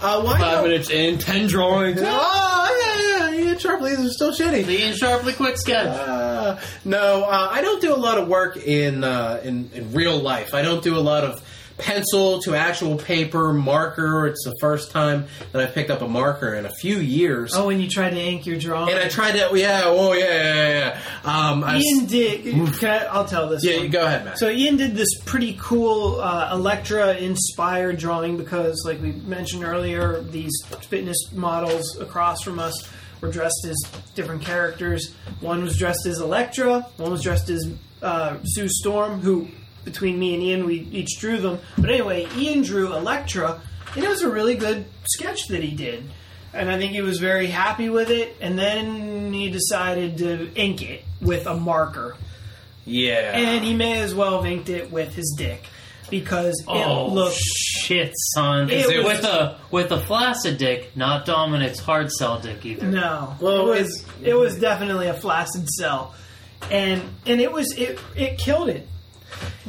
Uh, why Five don't- minutes in, ten drawings. Oh yeah, yeah, yeah. Sharp leaves are still shitty. the Ian Sharpley quick sketch. Uh, no, uh, I don't do a lot of work in, uh, in in real life. I don't do a lot of pencil to actual paper marker. It's the first time that I picked up a marker in a few years. Oh, when you tried to ink your drawing. And I tried to, yeah, oh yeah, yeah, yeah. Um, I Ian did. Can I, I'll tell this. yeah, one. go ahead, Matt. So Ian did this pretty cool uh, Elektra-inspired drawing because, like we mentioned earlier, these fitness models across from us were dressed as different characters. One was dressed as Elektra. One was dressed as uh, Sue Storm, who between me and Ian we each drew them. But anyway, Ian drew Elektra, and it was a really good sketch that he did. And I think he was very happy with it. And then he decided to ink it with a marker yeah. and he may as well have inked it with his dick because it Oh looked. shit, son! It It- was- with a with a flaccid dick, not Dominic's hard sell dick either. No, Well, it was it was definitely a flaccid cell, and and it was it it killed it.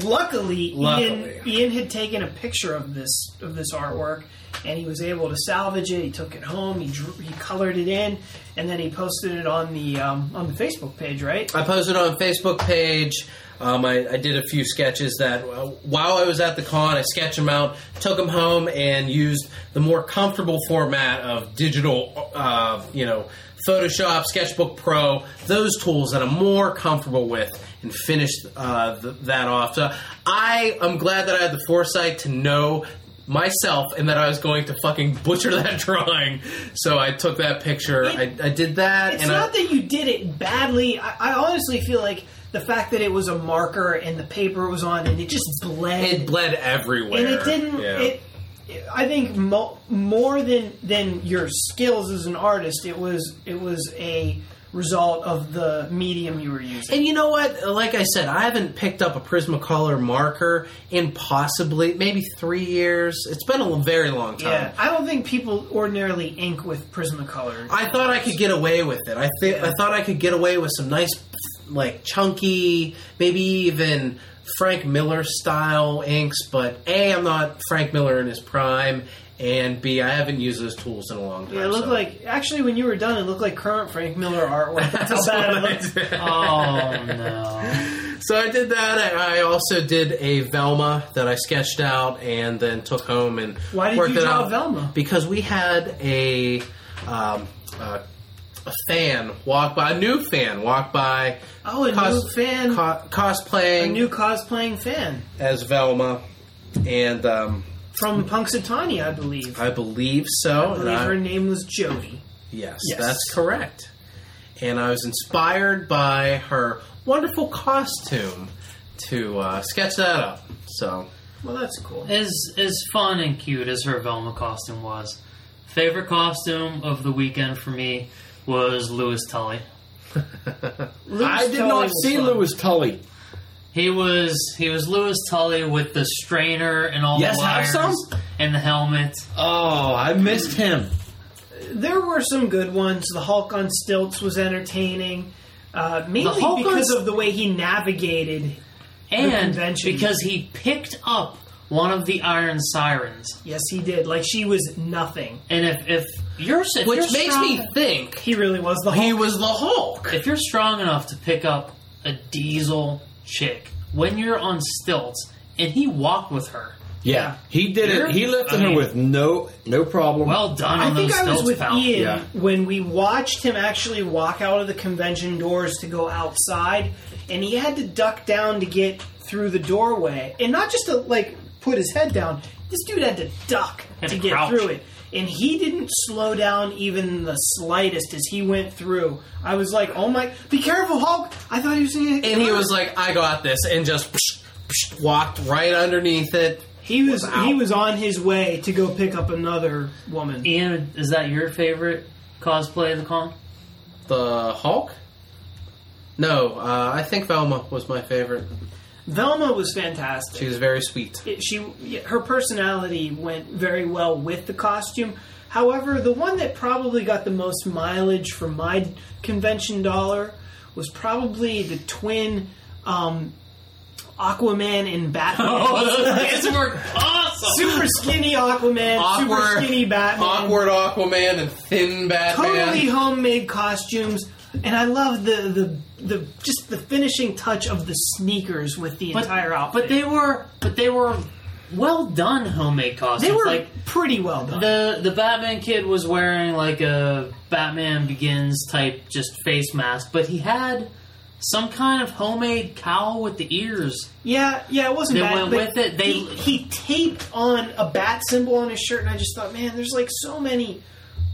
Luckily, Luckily. Ian Ian had taken a picture of this of this artwork, and he was able to salvage it. He took it home. He drew, he colored it in, and then he posted it on the um, on the Facebook page. Right? I posted on Facebook page. Um, I, I did a few sketches that uh, while I was at the con, I sketched them out, took them home, and used the more comfortable format of digital, uh, you know, Photoshop, Sketchbook Pro, those tools that I'm more comfortable with, and finished uh, th- that off. So I am glad that I had the foresight to know myself and that I was going to fucking butcher that drawing. So I took that picture. I, I did that, It's and not I, that you did it badly. I, I honestly feel like the fact that it was a marker and the paper was on and it just bled. it bled everywhere, and it didn't. Yeah. It, I think mo- more than than your skills as an artist, it was it was a result of the medium you were using. And you know what? Like I said, I haven't picked up a Prismacolor marker in possibly maybe three years. It's been a very long time. Yeah, I don't think people ordinarily ink with Prismacolor. I thought I could get away with it. I think I thought I could get away with some nice, like chunky, maybe even Frank Miller style inks. But a, I'm not Frank Miller in his prime, and b, I haven't used those tools in a long time. Yeah, it looked so- like actually when you were done, it looked like current Frank Miller artwork. That's how That's bad what it looked. Oh no! So I did that. I also did a Velma that I sketched out and then took home and Why did worked you it draw out. Velma? Because we had a um, a, a fan walk by, a new fan walk by, Oh, a new fan, co- cosplaying a new cosplaying fan as Velma, and um, from Punxsutawney, I believe. I believe so. I and believe I- her name was Jody. Yes, Yes. that's correct. And I was inspired by her wonderful costume to uh, sketch that up. So Well, that's cool. As as fun and cute as her Velma costume was, favorite costume of the weekend for me was Louis Tully. Louis I did Tully not see fun. Louis Tully. He was he was Louis Tully with the strainer and all Yes, the have wires some? and the helmet. Oh, I missed him. There were some good ones. The Hulk on stilts was entertaining, uh, mainly Hulk on because s- of the way he navigated. And convention. because he picked up one of the Iron Sirens. Yes, he did. Like she was nothing. And if, if you're if which you're makes strong, me think He really was the he was the Hulk. if you're strong enough to pick up a diesel chick when you're on stilts and he walked with her. Yeah, he did You're- it. He lifted I mean- her with no no problem. Well done I on think those I was with pal. Ian Yeah. when we watched him actually walk out of the convention doors to go outside, and he had to duck down to get through the doorway, and not just to like put his head down. This dude had to duck Had to to get crouch. through it, and he didn't slow down even the slightest as he went through. I was like, "Oh my, be careful, Hulk!" I thought he was going to. And he was like, "I got this," and just psh, psh, walked right underneath it. he was out. he was on his way to go pick up another woman. Ian, is that your favorite cosplay of the con? The Hulk? No, uh, I think Velma was my favorite. Velma was fantastic. She was very sweet. it, she her personality went very well with the costume. However, the one that probably got the most mileage for my convention dollar was probably the twin um, Aquaman and Batman. Oh, were awesome. super skinny Aquaman, super skinny Batman, awkward Aquaman and thin Batman. totally homemade costumes. And I love the, the the just the finishing touch of the sneakers with the entire outfit. But they were, but they were well done homemade costumes. they were like pretty well done. the the Batman kid was wearing like a Batman Begins type just face mask, but he had some kind of homemade cowl with the ears. Yeah, yeah, it wasn't They bad. went but with it. They- he, he taped on a bat symbol on his shirt, and I just thought, man, there's like so many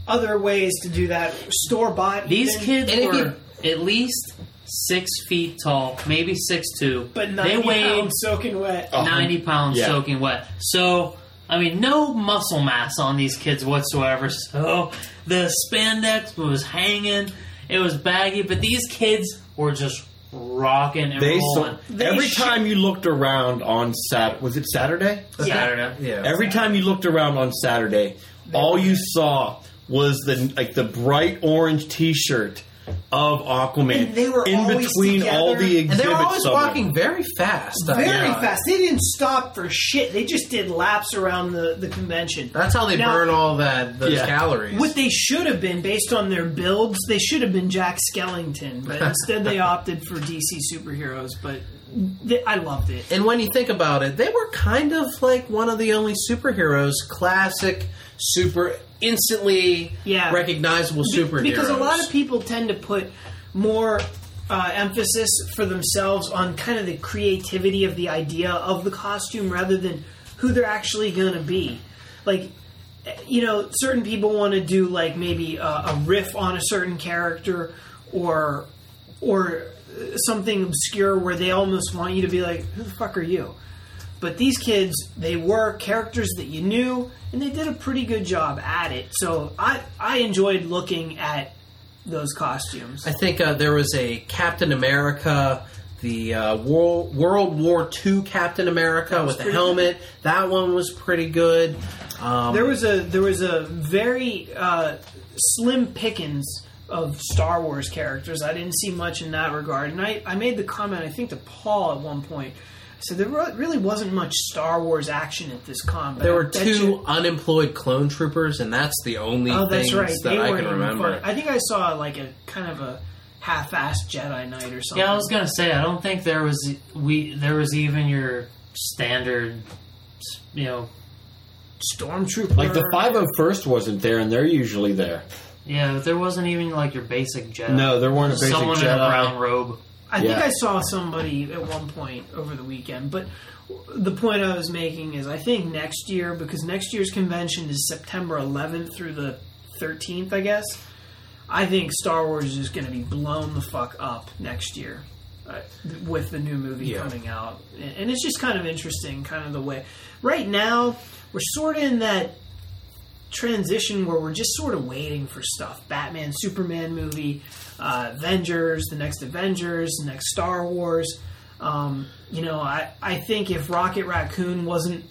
other ways to do that. Store bought. These even, kids And if were at least six feet tall, maybe six two. but they 90 weighed pounds soaking wet. Oh. 90 pounds Yeah. soaking wet. So, I mean, no muscle mass on these kids whatsoever. So, the spandex was hanging, it was baggy, but these kids were just rocking and They rolling. so, They every sh- time you looked around on Sat was it Saturday? Saturday. Yeah. Every time you looked around on Saturday, all you saw was the like the bright orange T-shirt of Aquaman And they were in always between all together. the and exhibits. they were always of them. walking very fast. Very yeah. fast. They didn't stop for shit. They just did laps around the, the convention. That's how they Now- burn all that those Yeah. calories. What they should have been, based on their builds, they should have been Jack Skellington, but instead they opted for DC superheroes. But I loved it. and when you think about it, they were kind of like one of the only superheroes, classic, super instantly Yeah. recognizable superheroes. Because a lot of people tend to put more uh, emphasis for themselves on kind of the creativity of the idea of the costume rather than who they're actually going to be. Like, you know, certain people want to do like maybe a, a riff on a certain character or or something obscure where they almost want you to be like, who the fuck are you? But these kids, they were characters that you knew, and they did a pretty good job at it. So I, I enjoyed looking at those costumes. I think uh, there was a Captain America, the uh, World, World War II Captain America with the helmet. That one was pretty good. Um, There was a there was a very uh, slim pickings of Star Wars characters. I didn't see much in that regard, and I, I made the comment I think to Paul at one point. So there really wasn't much Star Wars action at this con. but there were two you- unemployed clone troopers, and that's the only Oh, things right. that They I can remember. fun. I think I saw like a kind of a half-assed Jedi Knight or something. Yeah, I was gonna say I don't think there was we there was even your standard, you know, Stormtrooper. Like the five hundred first wasn't there, and they're usually there. yeah, there wasn't even like your basic Jedi. No, there weren't a basic someone in a brown robe. I think I saw somebody at one point over the weekend, but the point I was making is I think next year, because next year's convention is September 11th through the 13th, I guess. I think Star Wars is going to be blown the fuck up next year uh, with the new movie Yeah. coming out, and and it's just kind of interesting, kind of the way. Right now, we're sort of in that transition where we're just sort of waiting for stuff. Batman, Superman movie, uh, Avengers, the next Avengers, the next Star Wars. Um, you know, I, I think if Rocket Raccoon wasn't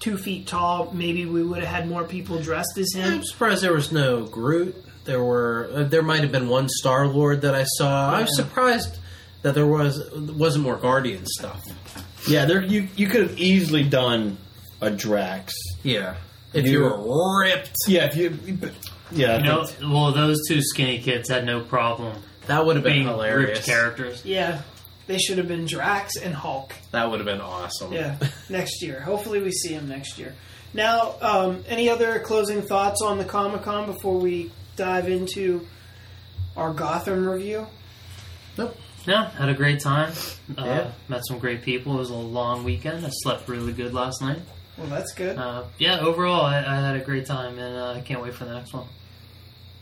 two feet tall, maybe we would have had more people dressed as him. I'm surprised there was no Groot. There were uh, there might have been one Star Lord that I saw. I was surprised that there was wasn't more Guardian stuff. Yeah, there you you could have easily done a Drax. Yeah, if you You- were ripped, Yeah, if you. Yeah, I You know, well, those two skinny kids had no problem that would have been being hilarious. ripped characters. Yeah, they should have been Drax and Hulk. That would have been awesome. Yeah, next year. Hopefully, we see him next year. Now, um, any other closing thoughts on the Comic Con before we dive into our Gotham review? Nope. Yeah, had a great time. Uh, Yeah. Met some great people. It was a long weekend. I slept really good last night. Well, that's good. Uh, yeah, overall, I, I had a great time, and uh, I can't wait for the next one.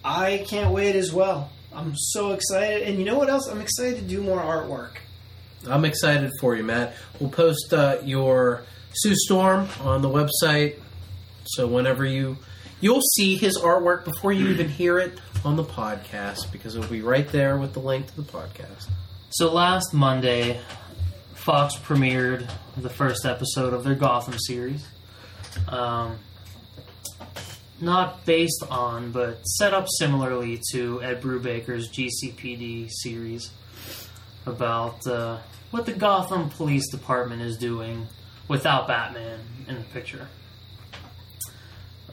I can't wait as well. I'm so excited. And you know what else? I'm excited to do more artwork. I'm excited for you, Matt. We'll post uh, your Sue Storm on the website, so whenever you you'll see his artwork before you even hear it on the podcast because it'll be right there with the link to the podcast. So last Monday, Fox premiered the first episode of their Gotham series. Um, not based on, but set up similarly to Ed Brubaker's GCPD series about uh, what the Gotham Police Department is doing without Batman in the picture.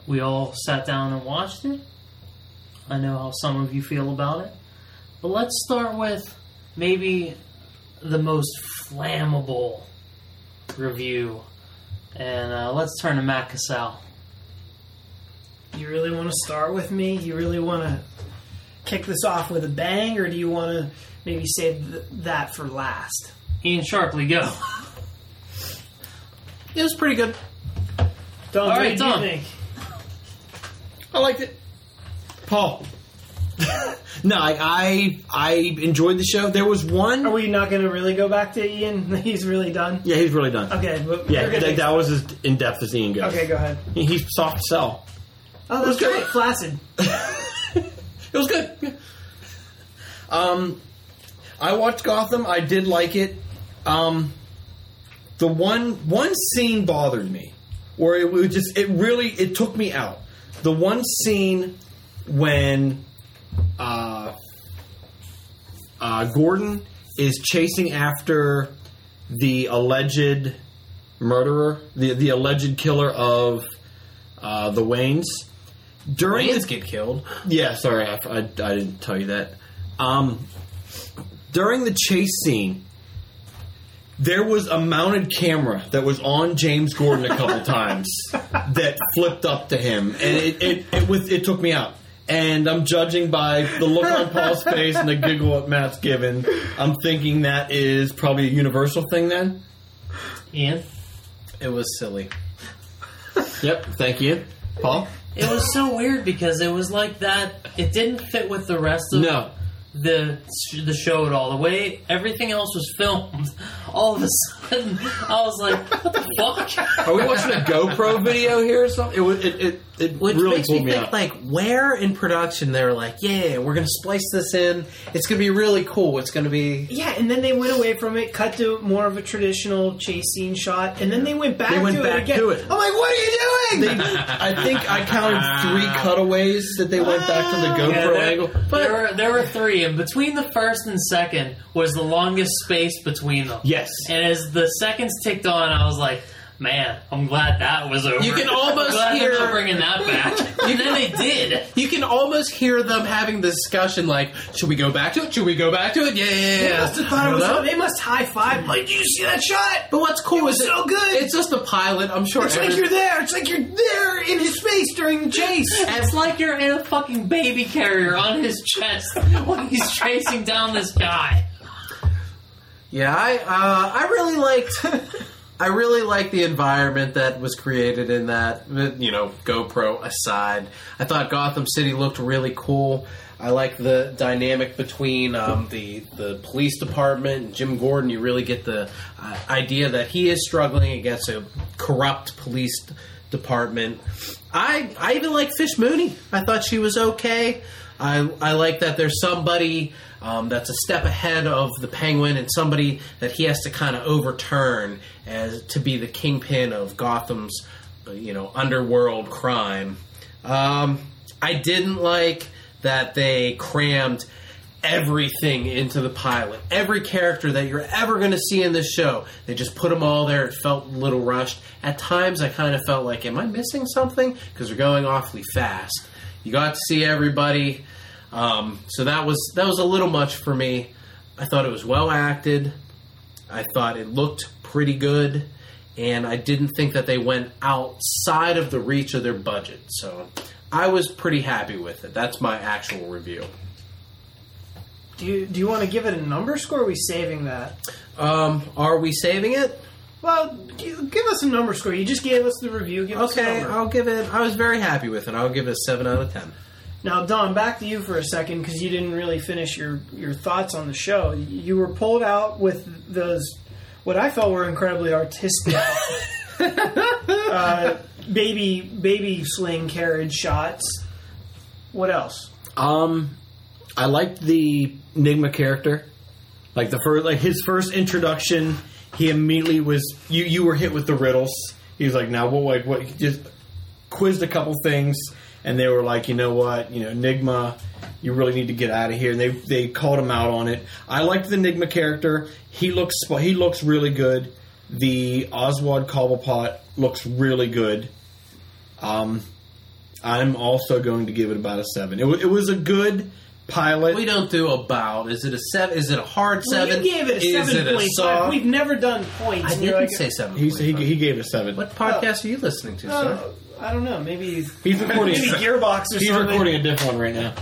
We all sat down and watched it. I know how some of you feel about it. But let's start with maybe the most flammable review. And uh, let's turn to Matt Cassell. You really want to start with me? You really want to kick this off with a bang, or do you want to maybe save th- that for last? Ian Sharpley, go. It was pretty good. Don, All what right, did you Don. think? I liked it. Paul. no, I, I I enjoyed the show. There was one. Are we not going to really go back to Ian? He's really done. yeah, he's really done. Okay, but Yeah, that, that was as in depth as Ian goes. okay. Go ahead. He- He's soft sell. Oh, that's was good. Flaccid. It was good. Yeah. Um, I watched Gotham. I did like it. Um, the one one scene bothered me, where it just it really it took me out. The one scene when uh, uh, Gordon is chasing after the alleged murderer, the the alleged killer of uh, the Waynes. During Waynes the, get killed. yeah, sorry, I, I, I didn't tell you that. Um, during the chase scene, there was a mounted camera that was on James Gordon a couple times that flipped up to him, and it it, it, was, it took me out. And I'm judging by the look on Paul's face and the giggle that Matt's given. I'm thinking that is probably a universal thing then. Ian? It was silly. Yep, thank you. Paul? It was so weird because it was like that. It didn't fit with the rest of No. The the show at all. The way everything else was filmed, all of a sudden, I was like, "What the fuck?" Are we watching a GoPro video here or something? It was it it, it Which really makes pulled me me think, out. like, where in production they're like, yeah, we're going to splice this in. It's going to be really cool. It's going to be. Yeah, and then they went away from it, cut to more of a traditional chase scene shot, and then they went back They went to back it again. to it. I'm like, what are you They, doing? I think I counted three cutaways that they went back to the ah. GoPro Yeah, there, angle. there But were there were three, between the first and second was the longest space between them. yes, And as the seconds ticked on, I was like, "Man, I'm glad that was over." You can almost glad hear- bringing that back. and then they did. You can almost hear them having the discussion like, should we go back to it? Should we go back to it? Yeah, yeah, They yeah. must have thought it was. know. They must high five. Like, did you see that shot? But what's cool was is so good. It's just the pilot. I'm sure. It's like you're there. It's like you're there in his face during the chase. It's like you're in a fucking baby carrier on his chest when he's chasing down this guy. Yeah, I uh, I really liked I really like the environment that was created in that. You know, GoPro aside, I thought Gotham City looked really cool. I like the dynamic between um, the the police department and Jim Gordon. You really get the uh, idea that he is struggling against a corrupt police department. I I even like Fish Mooney. I thought she was okay. I I like that there's somebody um, that's a step ahead of the Penguin and somebody that he has to kind of overturn as to be the kingpin of Gotham's uh, you know underworld crime. Um, I didn't like that they crammed everything into the pilot. Every character that you're ever going to see in this show, they just put them all there. It felt a little rushed. At times, I kind of felt like, am I missing something? Because they're going awfully fast. You got to see everybody, um, so that was that was a little much for me. I thought it was well acted. I thought it looked pretty good, and I didn't think that they went outside of the reach of their budget. So I was pretty happy with it. That's my actual review. Do you do you want to give it a number score? Or are we saving that? Um, are we saving it? Well, give us a number score. You just gave us the review. Give us a Okay. I'll give it. I was very happy with it. I'll give it a seven out of ten. Now, Don, back to you for a second because you didn't really finish your, your thoughts on the show. You were pulled out with those, what I felt were incredibly artistic uh, baby baby sling carriage shots. What else? Um, I liked the Nygma character. Like the first, like his first introduction, he immediately was you. You were hit with the riddles. He was like, "Now what? Like what?" Just quizzed a couple things, and they were like, "You know what? You know, Nygma, you really need to get out of here." And they they called him out on it. I liked the Nygma character. He looks he looks really good. The Oswald Cobblepot looks really good. Um, I'm also going to give it about a seven. It, wa- it was a good pilot. We don't do about. Is it a seven? Is it a hard seven? Well, seven? you gave it a Is seven it a point five. soft? We've never done points. I didn't like, say seven. He's, he, he gave it a seven. What podcast are you listening to, sir? I don't know. Maybe He's recording. maybe Gearbox or something. he's something. recording a different one right now.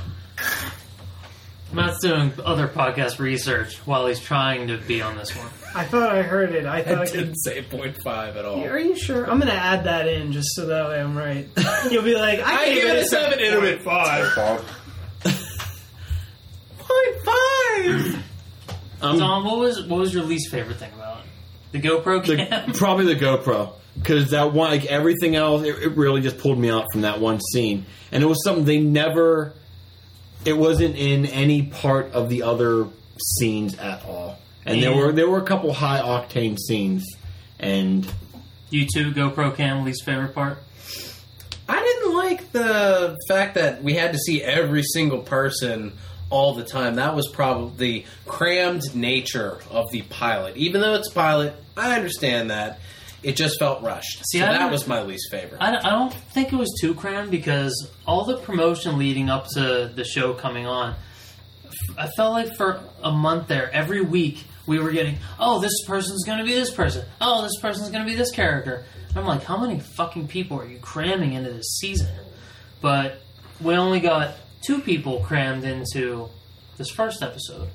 Matt's doing other podcast research while he's trying to be on this one. I thought I heard it. I thought I, could. say point five at all. Are you sure? I'm gonna add that in just so that way I'm right. You'll be like, I, I gave give it a a seven. It'll be five. Point five. Um, Tom, what was what was your least favorite thing about it? The GoPro the, probably the GoPro because that one, like everything else, it, it really just pulled me out from that one scene, and it was something they never. It wasn't in any part of the other scenes at all, and there were there were a couple high octane scenes, and you too, GoPro cam least favorite part. I didn't like the fact that we had to see every single person all the time. That was probably the crammed nature of the pilot. Even though it's pilot, I understand that. It just felt rushed. See, so that was my least favorite. I don't, I don't think it was too crammed because all the promotion leading up to the show coming on, I felt like for a month there, every week we were getting, oh, this person's going to be this person. Oh, this person's going to be this character. And I'm like, how many fucking people are you cramming into this season? But we only got two people crammed into this first episode.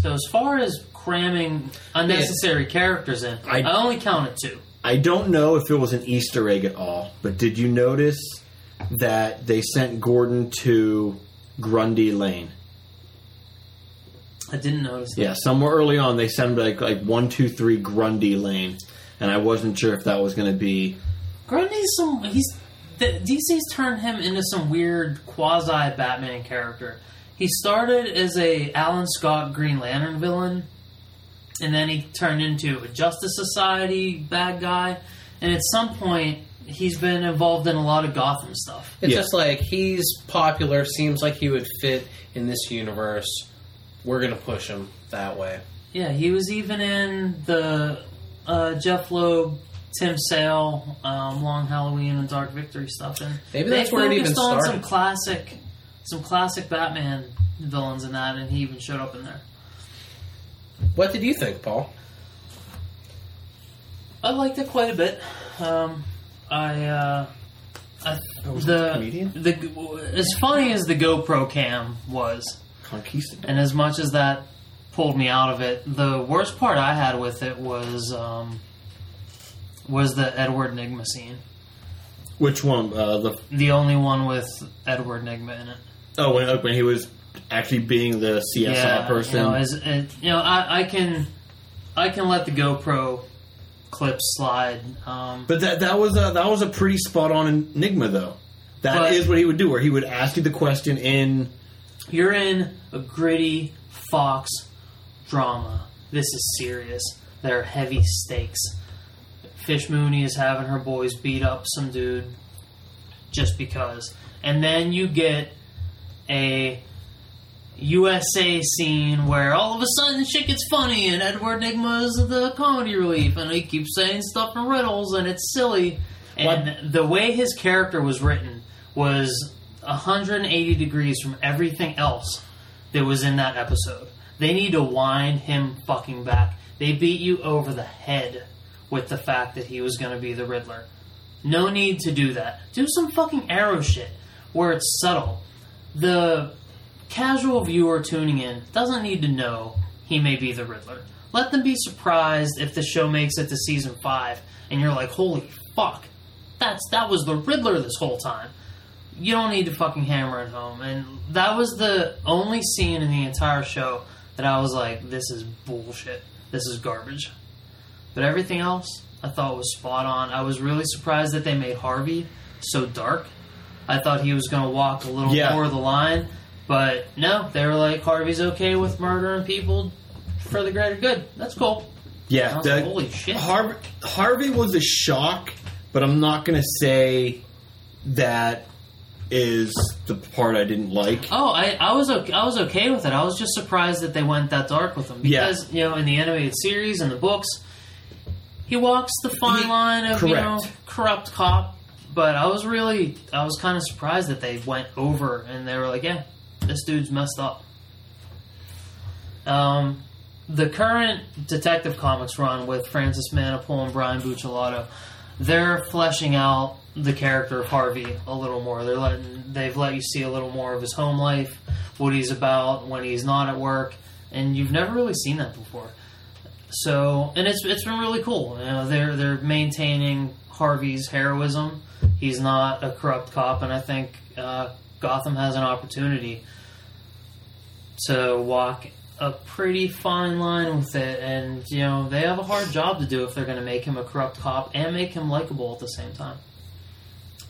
So as far as cramming unnecessary characters in, I, I- only counted two. I don't know if it was an Easter egg at all, but did you notice that they sent Gordon to Grundy Lane? I didn't notice that. Yeah, somewhere early on they sent him to like like one two three Grundy Lane, and I wasn't sure if that was going to be. Grundy's some he's the, DC's turned him into some weird quasi Batman character. He started as a Alan Scott Green Lantern villain, and then he turned into a Justice Society bad guy. And at some point, he's been involved in a lot of Gotham stuff. It's Yeah. just like he's popular, seems like he would fit in this universe. We're gonna push him that way. Yeah, he was even in the uh, Jeph Loeb, Tim Sale, um, Long Halloween, and Dark Victory stuff. And Maybe they that's where it even focused on some classic, some classic Batman villains in that, and he even showed up in there. What did you think, Paul? I liked it quite a bit. Um, I, uh, I the the as funny as the GoPro cam was, Conquistador. and as much as that pulled me out of it, the worst part I had with it was um, was the Edward Nygma scene. Which one? Uh, the The only one with Edward Nygma in it. oh, when when he was actually being the CSI person. You know, as, it, you know I, I can I can let the GoPro clip slide. Um, but that that was a that was a pretty spot on enigma though. That is But- what he would do, where he would ask you the question in. You're in a gritty Fox drama. This is serious. There are heavy stakes. Fish Mooney is having her boys beat up some dude just because. And then you get a USA scene where all of a sudden shit gets funny and Edward Nygma is the comedy relief and he keeps saying stuff in riddles and it's silly. And the way his character was written was 180 degrees from everything else that was in that episode. They need to wind him fucking back. They beat you over the head with the fact that he was going to be the Riddler. No need to do that. Do some fucking arrow shit where it's subtle. The casual viewer tuning in doesn't need to know he may be the Riddler. Let them be surprised if the show makes it to season five, and you're like, holy fuck, that's that was the Riddler this whole time. You don't need to fucking hammer it home. And that was the only scene in the entire show that I was like, this is bullshit. This is garbage. But everything else I thought was spot on. I was really surprised that they made Harvey so dark. I thought he was going to walk a little Yeah. more of the line, but no, they were like Harvey's okay with murdering people for the greater good. That's cool. Yeah, that- like, holy shit. Harvey, Harvey was a shock, but I'm not going to say that is the part I didn't like. Oh, I, I was okay, I was okay with it. I was just surprised that they went that dark with him Yeah. because you know in the animated series and the books, he walks the fine He- line of you know corrupt cop. But I was really I was kind of surprised that they went over and they were like, yeah, this dude's messed up. Um, the current Detective Comics run with Francis Manapul and Brian Buccellato, they're fleshing out the character of Harvey a little more. They're letting they've let you see a little more of his home life, what he's about when he's not at work, and you've never really seen that before. So, and it's it's been really cool. You know, they're they're maintaining Harvey's heroism. He's not a corrupt cop, and I think uh, Gotham has an opportunity to walk a pretty fine line with it. And you know, they have a hard job to do if they're going to make him a corrupt cop and make him likable at the same time.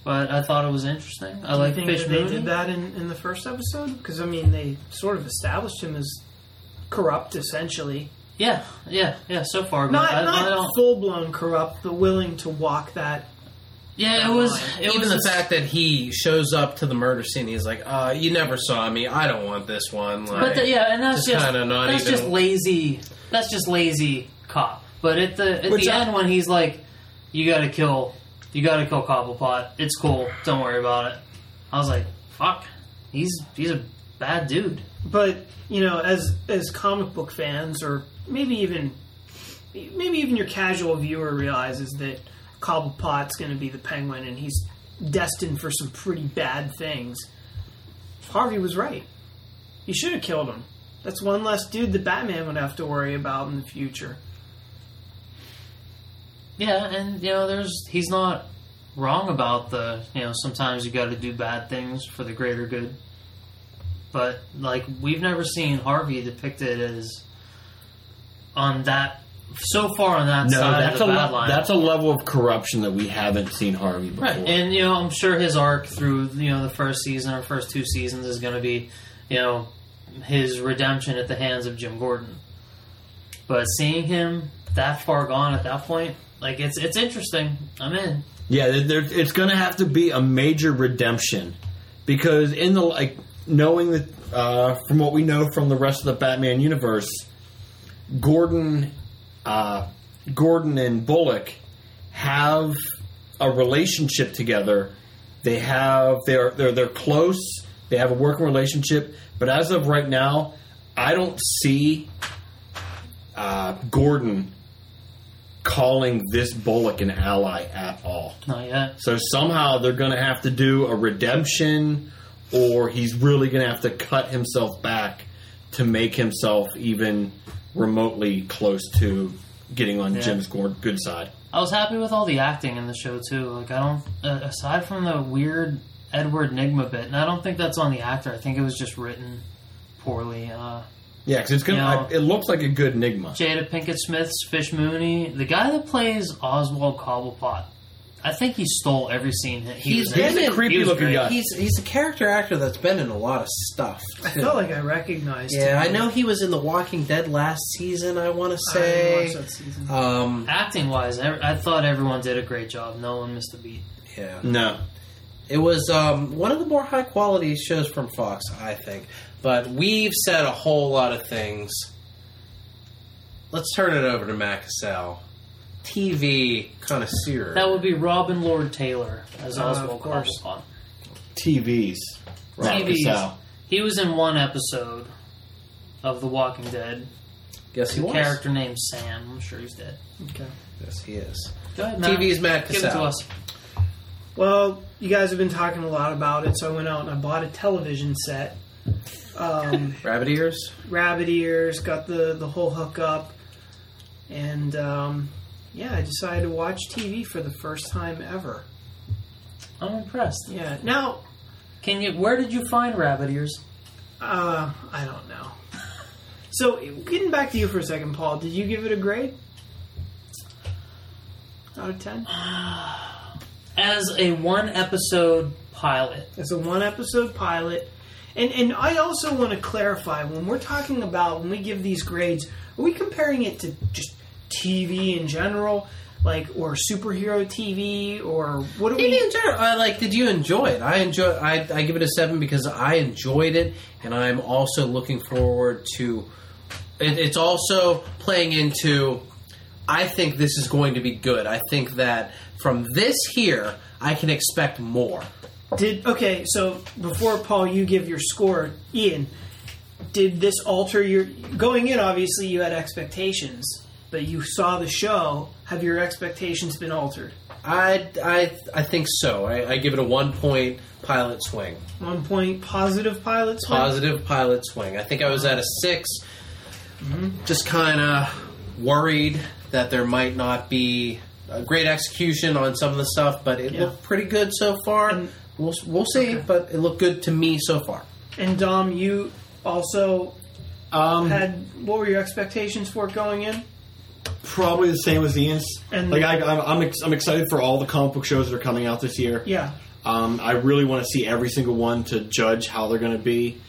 But I thought it was interesting. I like think Fish that they did that in, in the first episode? Because I mean, they sort of established him as corrupt, essentially. Yeah, yeah, yeah. So far, Not I, I not don't. full blown corrupt, but willing to walk that. Yeah, it was. It Even was the a- fact that he shows up to the murder scene, he's like, uh, "You never saw me. I don't want this one." Like, But the, yeah, and that's just just, kinda not that's even- just lazy. That's just lazy cop. But at the at the I- end, when he's like, "You got to kill, you got to kill Cobblepot. It's cool. Don't worry about it." I was like, "Fuck, he's he's a bad dude." But you know, as as comic book fans, or maybe even maybe even your casual viewer realizes that Cobblepot's going to be the Penguin, and he's destined for some pretty bad things. Harvey was right. He should have killed him. That's one less dude that Batman would have to worry about in the future. Yeah, and you know, there's he's not wrong about the you know sometimes you got to do bad things for the greater good. But like we've never seen Harvey depicted as on that so far on that No, side that's of a the bad le- line. that's a level of corruption that we haven't seen Harvey before. Right, and you know, I'm sure his arc through you know the first season or first two seasons is going to be, you know, his redemption at the hands of Jim Gordon. But seeing him that far gone at that point, like it's it's interesting. I'm in. Yeah, there, there- it's going to have to be a major redemption because in the like knowing that uh, from what we know from the rest of the Batman universe, Gordon, uh, Gordon and Bullock have a relationship together. They have they're they're they're close. They have a working relationship, but as of right now, I don't see uh, Gordon calling this Bullock an ally at all. Not yet. So somehow they're going to have to do a redemption, or he's really going to have to cut himself back to make himself even remotely close to getting on Yeah. Jim's good side. I was happy with all the acting in the show too. Like I don't, uh, aside from the weird Edward Nygma bit, and I don't think that's on the actor. I think it was just written poorly. Uh, Yeah, because it's gonna. You know- I- it looks like a good enigma. Jada Pinkett Smith's Fish Mooney, the guy that plays Oswald Cobblepot. I think he stole every scene that he He's was in. been in- He creepy was looking great. guy. he's he's a character actor that's been in a lot of stuff. I too. felt like I recognized. Him. Yeah, I him. know he was in The Walking Dead last season. I want to I didn't say. watch that season. Um, Acting wise, I thought everyone did a great job. No one missed a beat. yeah, No, it was um, one of the more high quality shows from Fox, I think. But we've said a whole lot of things. Let's turn it over to Matt Cassell, TV connoisseur. That would be Robin Lord Taylor as Uh, of Oswald course. Cobblepot. TVs. Right, TVs. Sal. He was in one episode of The Walking Dead. Guess he A was. character named Sam. I'm sure he's dead. Okay. Yes, he is. Go ahead, Matt. TV's Matt Give it to us. Well, you guys have been talking a lot about it, so I went out and I bought a television set. um, Rabbit ears. rabbit ears, got the the whole hookup, and um, yeah, I decided to watch TV for the first time ever. I'm impressed. Yeah. Now, Can you? Where did you find rabbit ears? uh, I don't know. So, getting back to you for a second, Paul, did you give it a grade? Out of ten? As a one episode pilot, As a one episode pilot. And and I also want to clarify when we're talking about when we give these grades, are we comparing it to just TV in general, like or superhero TV, or what do TV we? in general, I like. Did you enjoy it? I enjoy. I, I give it a seven because I enjoyed it, and I'm also looking forward to. It, it's also playing into. I think this is going to be good. I think that from this here, I can expect more. Did okay? So before Paul, you give your score, Ian. Did this alter your going in? Obviously, you had expectations, but you saw the show. Have your expectations been altered? I I I think so. I, I give it a one point pilot swing. One point positive pilot swing? Positive pilot swing. I think I was at a 6 Just kind of worried that there might not be a great execution on some of the stuff, but it Yeah. looked pretty good so far. And- we'll we'll see, Okay. but it looked good to me so far. And Dom, you also Um, had what were your expectations for it going in? Probably the same as Ian's. And- like I, I'm, I'm, ex- I'm excited for all the comic book shows that are coming out this year. Yeah, Um, I really want to see every single one to judge how they're going to be.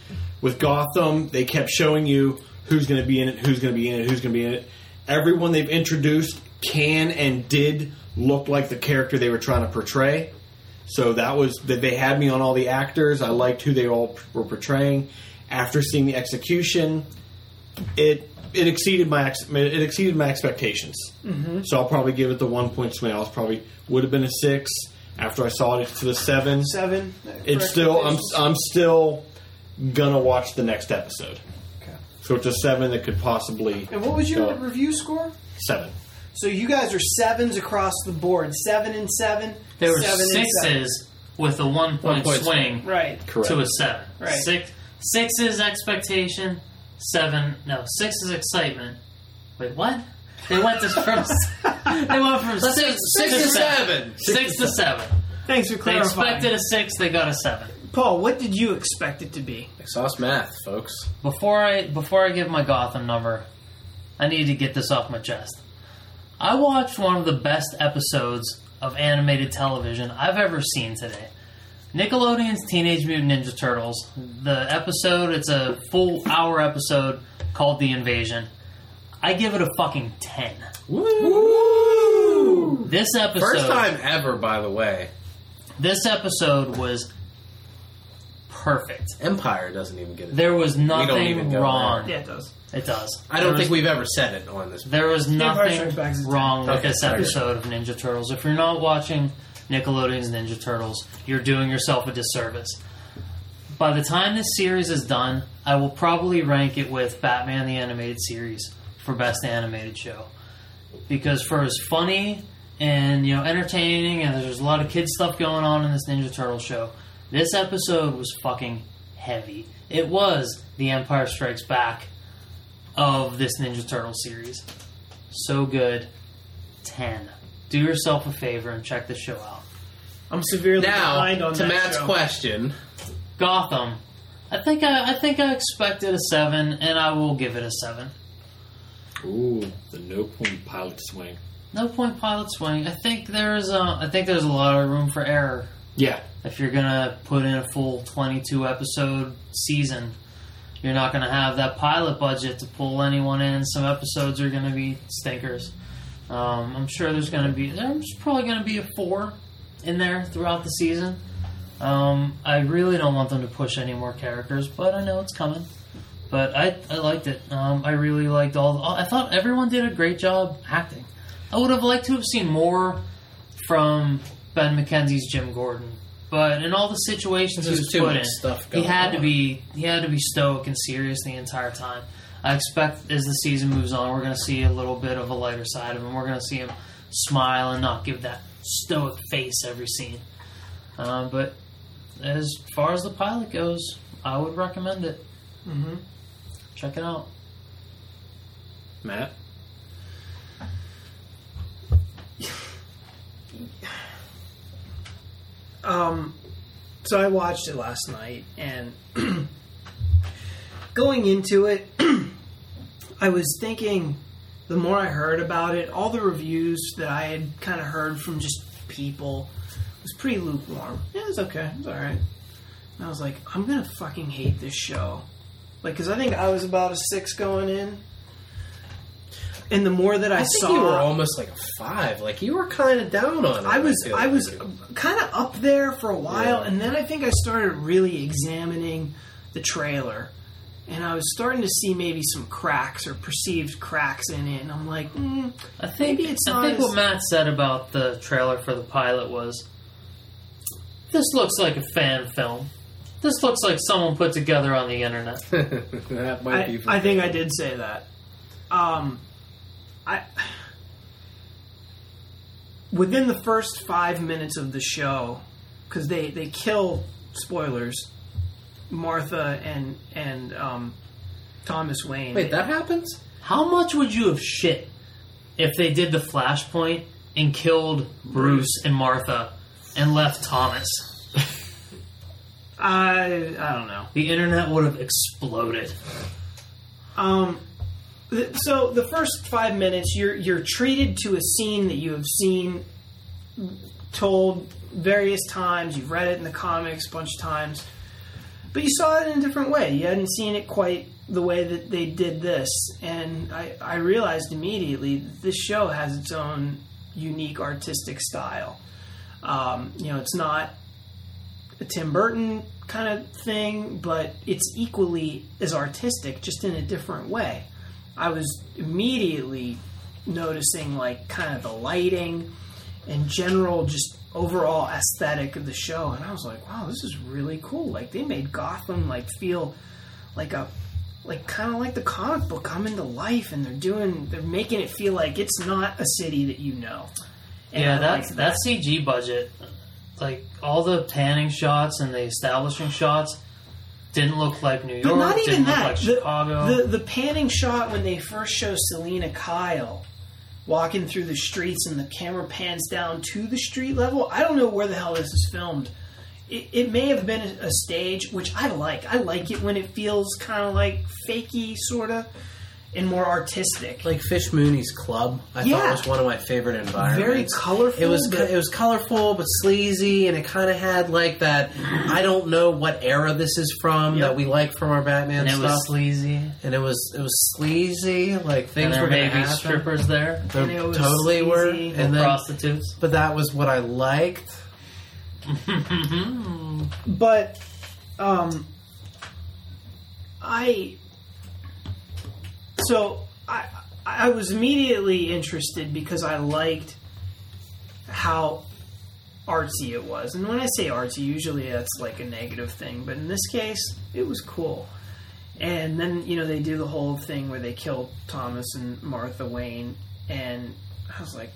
With Gotham, they kept showing you who's going to be in it, who's going to be in it, who's going to be in it. Everyone they've introduced can and did look like the character they were trying to portray. So that was that they had me on all the actors. I liked who they all were portraying. After seeing the execution, it it exceeded my ex- it exceeded my expectations. Mm-hmm. So I'll probably give it the one point swing. I was probably would have been a six. After I saw it to the seven, seven. it's still I'm? I'm still gonna watch the next episode. Okay. So it's a seven that could possibly And what was your go- review score? seven. So you guys are sevens across the board. Seven and seven. there were seven and seven. sixes with a one point, point swing Right. Correct. to a seven. Right. Six six is expectation. Seven no six is excitement. Wait, what? They went to from they went from Let's say six, six to to seven. Six to seven. Thanks for clarifying. They clarifying. expected a six, they got a seven. Paul, what did you expect it to be? Sauce math, folks. Before I before I give my Gotham number, I need to get this off my chest. I watched one of the best episodes of animated television I've ever seen today. Nickelodeon's Teenage Mutant Ninja Turtles. The episode, it's a full hour episode called The Invasion. I give it a fucking 10. Woo! This episode First time ever, by the way. this episode was perfect. Empire doesn't even get it. There was nothing go wrong. Yeah, it does. It does. I don't There think we've ever said it on this. There was nothing Strikes Back is a wrong with Okay, this sorry. episode of Ninja Turtles. If you're not watching Nickelodeon's Ninja Turtles, you're doing yourself a disservice. By the time this series is done, I will probably rank it with Batman the Animated Series for best animated show. Because for as funny and you know entertaining and there's a lot of kid stuff going on in this Ninja Turtle show, this episode was fucking heavy. It was The Empire Strikes Back of this Ninja Turtle series. So good. 10. Do yourself a favor and check the show out. I'm severely Now, behind on to that Matt's show. question, Gotham. I think I, I think I expected a 7 and I will give it a 7. Ooh, the no point pilot swing. No point pilot swing. I think there's a, I think there's a lot of room for error Yeah, if you're gonna put in a full 22 episode season. You're not gonna have that pilot budget to pull anyone in. Some episodes are gonna be stinkers. Um, I'm sure there's gonna be there's probably gonna be a four in there throughout the season. Um, I really don't want them to push any more characters, but I know it's coming. But I, I liked it. Um, I really liked all. I thought everyone did a great job acting. I would have liked to have seen more from Ben McKenzie's Jim Gordon, but in all the situations he was too put much in, stuff he had to be he had to be stoic and serious the entire time. I expect as the season moves on, we're going to see a little bit of a lighter side of him. We're going to see him smile and not give that stoic face every scene. Um, but as far as the pilot goes, I would recommend it. Mm-hmm. Check it out. Matt. Um, so I watched it last night, and going into it, I was thinking. The more I heard about it, all the reviews that I had kind of heard from just people was pretty lukewarm. Yeah, it was okay. It was all right. And I was like, I'm gonna fucking hate this show, like, because I think I was about a six going in. And the more that I, I think saw, you were almost like a five. Like you were kind of down on it. I was feel I was kind of up there for a while, Yeah. and then I think I started really examining the trailer, and I was starting to see maybe some cracks or perceived cracks in it, and I'm like, mm, I think Maybe it's I not think as- what Matt said about the trailer for the pilot was this looks like a fan film. This looks like someone put together on the internet. that might I, be. I think I did say that. Um, I within the first five minutes of the show, because they they kill spoilers, Martha and and um, Thomas Wayne. Wait, that happens? How much would you have shit if they did the flashpoint and killed Bruce and Martha and left Thomas? I I don't know. The internet would have exploded. Um, th- so the first five minutes, you're you're treated to a scene that you have seen told various times. You've read it in the comics a bunch of times, but you saw it in a different way. You hadn't seen it quite the way that they did this, and I, I realized immediately that this show has its own unique artistic style. Um, you know, it's not a Tim Burton kind of thing, but it's equally as artistic, just in a different way. I was immediately noticing like kind of the lighting and general just overall aesthetic of the show and I was like, wow, this is really cool. Like they made Gotham like feel like a like kind of like the comic book coming to life and they're doing they're making it feel like it's not a city that you know. And yeah, that's like that CG budget. Like all the panning shots and the establishing shots didn't look like New York. But not even that. like the, Chicago. The, the panning shot when they first show Selina Kyle walking through the streets and the camera pans down to the street level. I don't know where the hell this is filmed. It, it may have been a, stage, which I like. I like it when it feels kind of like fakey, sort of, and more artistic. Like Fish Mooney's Club, I Yeah. thought was one of my favorite environments. Very colorful, It was but- it was colorful but sleazy, and it kind of had like that. I don't know what era this is from Yep. that we like from our Batman and it stuff, was sleazy. and it was it was sleazy. Like things there were may going to strippers there, There And it was totally were, and then prostitutes. but that was what I liked. but um i so i i was immediately interested because i liked how artsy it was. And when i say artsy usually that's like a negative thing. But in this case it was cool. And then you know they do the whole thing where they kill thomas and martha wayne. And i was like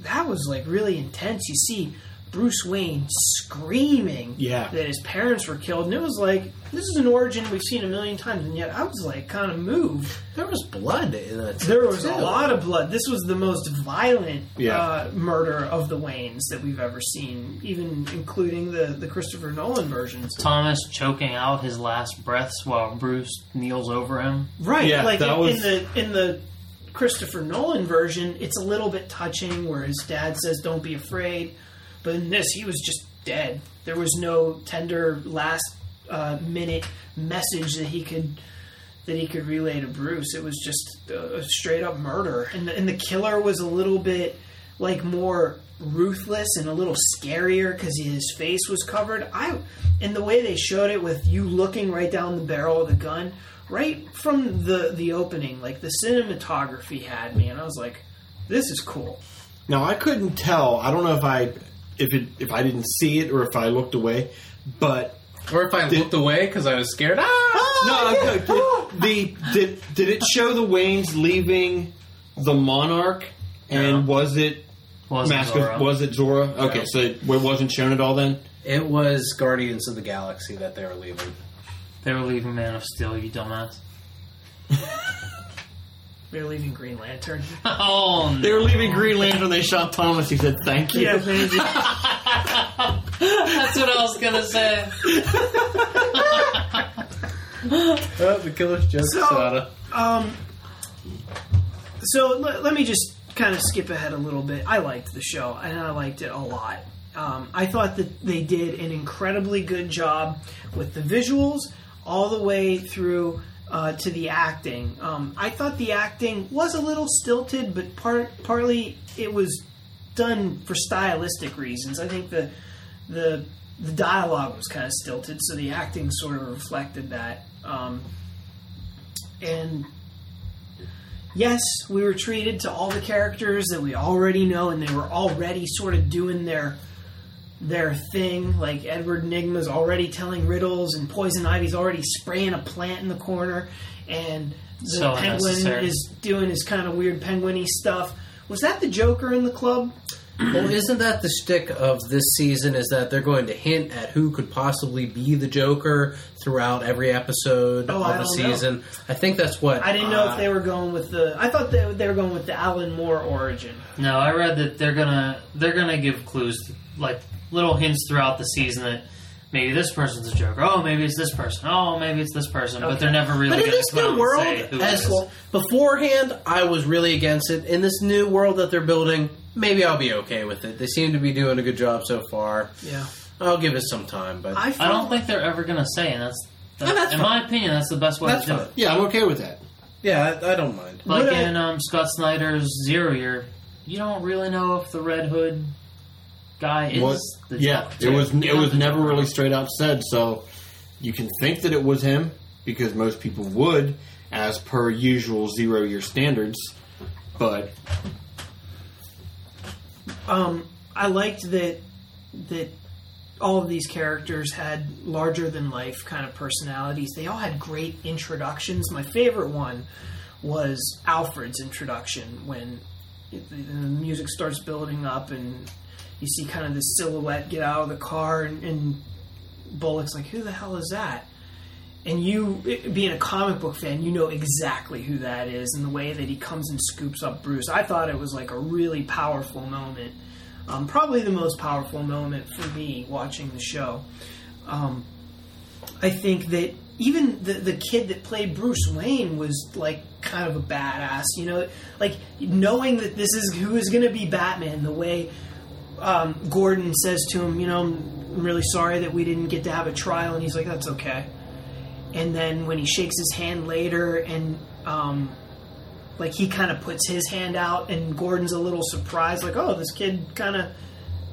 that was like really intense. You see bruce wayne screaming Yeah. that his parents were killed, and it was like this is an origin we've seen a million times, and yet I was like kind of moved. There was blood in it. There was too. a lot of blood. This was the most violent Yeah. uh, murder of the Waynes that we've ever seen, even including the the Christopher Nolan versions. Thomas choking out his last breaths while Bruce kneels over him. Right, Yeah, like that in, was- in the in the Christopher Nolan version, it's a little bit touching where his dad says, "Don't be afraid," but in this, he was just dead. There was no tender last uh, minute message that he could that he could relay to Bruce. It was just a, straight up murder, and the, and the killer was a little bit like more ruthless and a little scarier because his face was covered. I and the way they showed it with you looking right down the barrel of the gun, right from the the opening, like the cinematography had me, and I was like, "This is cool." Now I couldn't tell. I don't know if I if it if I didn't see it or if I looked away, but Or if I Did- looked away because I was scared. Ah! no, I- did, the did did it show the Waynes leaving the Monarch? And No. was it Wasn't Mask Zorro. of was it Zora? Okay, No. so it wasn't shown at all then. It was Guardians of the Galaxy that they were leaving. They were leaving Man of Steel, you dumbass. They're leaving Green Lantern. Oh, no. They were leaving Green Lantern. They shot Thomas. He said, "Thank you." yeah, maybe. That's what I was gonna say. Oh, the killer's joke, So- Sada. Um, so let, let me just kind of skip ahead a little bit. I liked the show, and I liked it a lot. Um, I thought that they did an incredibly good job with the visuals all the way through uh, to the acting. Um, I thought the acting was a little stilted, but part partly it was done for stylistic reasons. I think the the the dialogue was kind of stilted, so the acting sort of reflected that. Um, and yes, we were treated to all the characters that we already know, and they were already sort of doing their their thing. Like Edward Nygma's already telling riddles, and Poison Ivy's already spraying a plant in the corner, and the So Penguin is doing his kind of weird penguiny stuff. Was that the Joker in the club? Well, isn't that the shtick of this season? Is that they're going to hint at who could possibly be the Joker throughout every episode Oh, of the don't know. season? I think that's what I didn't know uh, if they were going with the. I thought they, they were going with the Alan Moore origin. No, I read that they're gonna they're gonna give clues, like little hints throughout the season that maybe this person's a Joker. Oh, maybe it's this person. Oh, maybe it's this person. But they're never really But in gonna this new world, say who it as is. beforehand, I was really against it. In this new world that they're building, maybe I'll be okay with it. They seem to be doing a good job so far. Yeah, I'll give it some time, but I, I don't think they're ever gonna say, and that's, that's, No, that's in fine. my opinion, that's the best way that's to do fine. it. Yeah, I'm okay with that. Yeah, I, I don't mind. Like What I- in um, Scott Snyder's Zero Year, you don't really know if the Red Hood guy is What? the Yeah, Joker. it was. You It was never Joker. really straight out said. So you can think that it was him because most people would, as per usual zero year standards. But um, I liked that that all of these characters had larger than life kind of personalities. They all had great introductions. My favorite one was Alfred's introduction when the the music starts building up and you see kind of this silhouette get out of the car and, and Bullock's like, "Who the hell is that?" And you, being a comic book fan, you know exactly who that is, and the way that he comes and scoops up Bruce. I thought it was like a really powerful moment. Um, probably the most powerful moment for me watching the show. Um, I think that even the the kid that played Bruce Wayne was like kind of a badass. You know, like knowing that this is who is going to be Batman. The way um, Gordon says to him, you know, I'm really sorry that we didn't get to have a trial, and he's like, that's okay. And then when he shakes his hand later, and um, like he kind of puts his hand out, and Gordon's a little surprised, like, oh, this kid kind of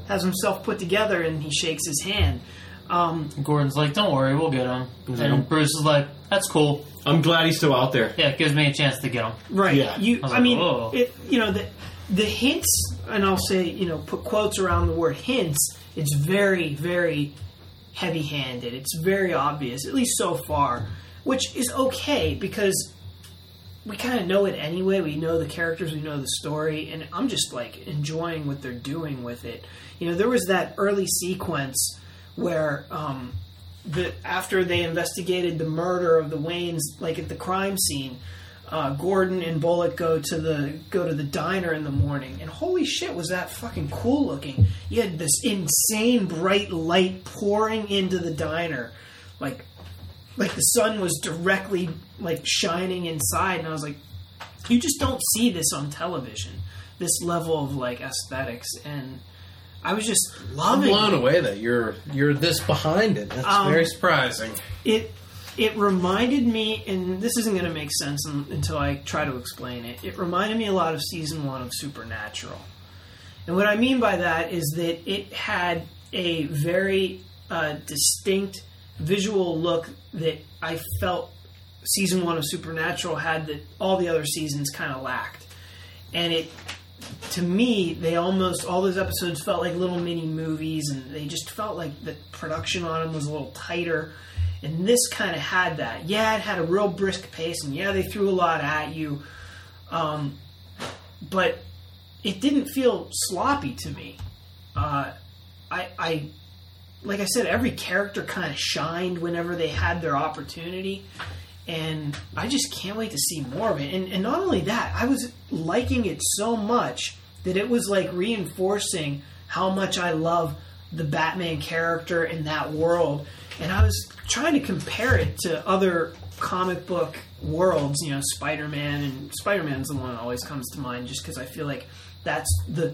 has himself put together, and he shakes his hand. Um, Gordon's like, "Don't worry, we'll get him." like, And. Bruce is like, "That's cool. I'm glad he's still out there. Yeah, it gives me a chance to get him." Right. Yeah. You. I I, like, mean, it. You know the the hints, and I'll say, you know, put quotes around the word hints. It's very, very heavy-handed. It's very obvious, at least so far, which is okay because we kind of know it anyway. We know the characters, we know the story, and I'm just like enjoying what they're doing with it. You know, there was that early sequence where um, the after they investigated the murder of the Waynes, like at the crime scene, uh, Gordon and Bullock go to the go to the diner in the morning, and holy shit, was that fucking cool looking! You had this insane bright light pouring into the diner, like like the sun was directly like shining inside, and I was like, you just don't see this on television. This level of like aesthetics, and I was just I'm blown it. away that you're you're this behind it. That's Um, very surprising. it it reminded me and this isn't going to make sense un- until i try to explain it. It reminded me a lot of season one of supernatural. And what i mean by that is that it had a very uh, distinct visual look that i felt season one of supernatural had that all the other seasons kind of lacked. And it to me they almost all those episodes felt like little mini movies and they just felt like the production on them was a little tighter and this kind of had that yeah it had a real brisk pace and yeah they threw a lot at you um, but it didn't feel sloppy to me uh, I, I like I said, every character kind of shined whenever they had their opportunity. And I just can't wait to see more of it. And, and not only that, I was liking it so much that it was like reinforcing how much I love the Batman character in that world. And I was trying to compare it to other comic book worlds, you know, Spider Man, and Spider Man's the one that always comes to mind just because I feel like that's the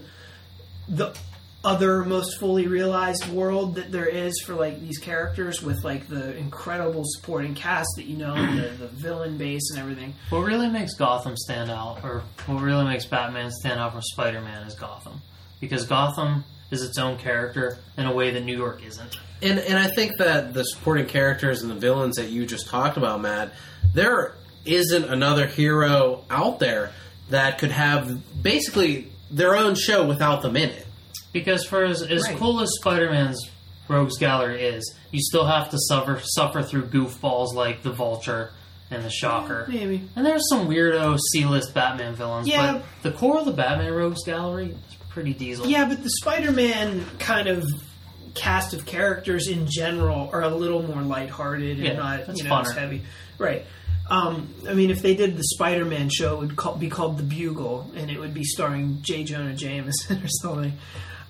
the other most fully realized world that there is for like these characters with like the incredible supporting cast that you know the, the villain base and everything What really makes Gotham stand out, or what really makes Batman stand out from Spider Man, is Gotham. Because Gotham is its own character in a way that New York isn't. And and I think that the supporting characters and the villains that you just talked about, Matt, there isn't another hero out there that could have basically their own show without them in it. Because for as, as Right. cool as Spider Man's Rogues Gallery is, you still have to suffer suffer through goofballs like the Vulture and the Shocker. Mm, maybe And there's some weirdo C-list Batman villains, Yeah. but the core of the Batman Rogues Gallery is pretty diesel. yeah but the spider-man kind of cast of characters in general are a little more lighthearted and Yeah, not that's you know as heavy right um, I mean, if they did the Spider-Man show, it would call, be called The Bugle, and it would be starring J. Jonah Jameson or something.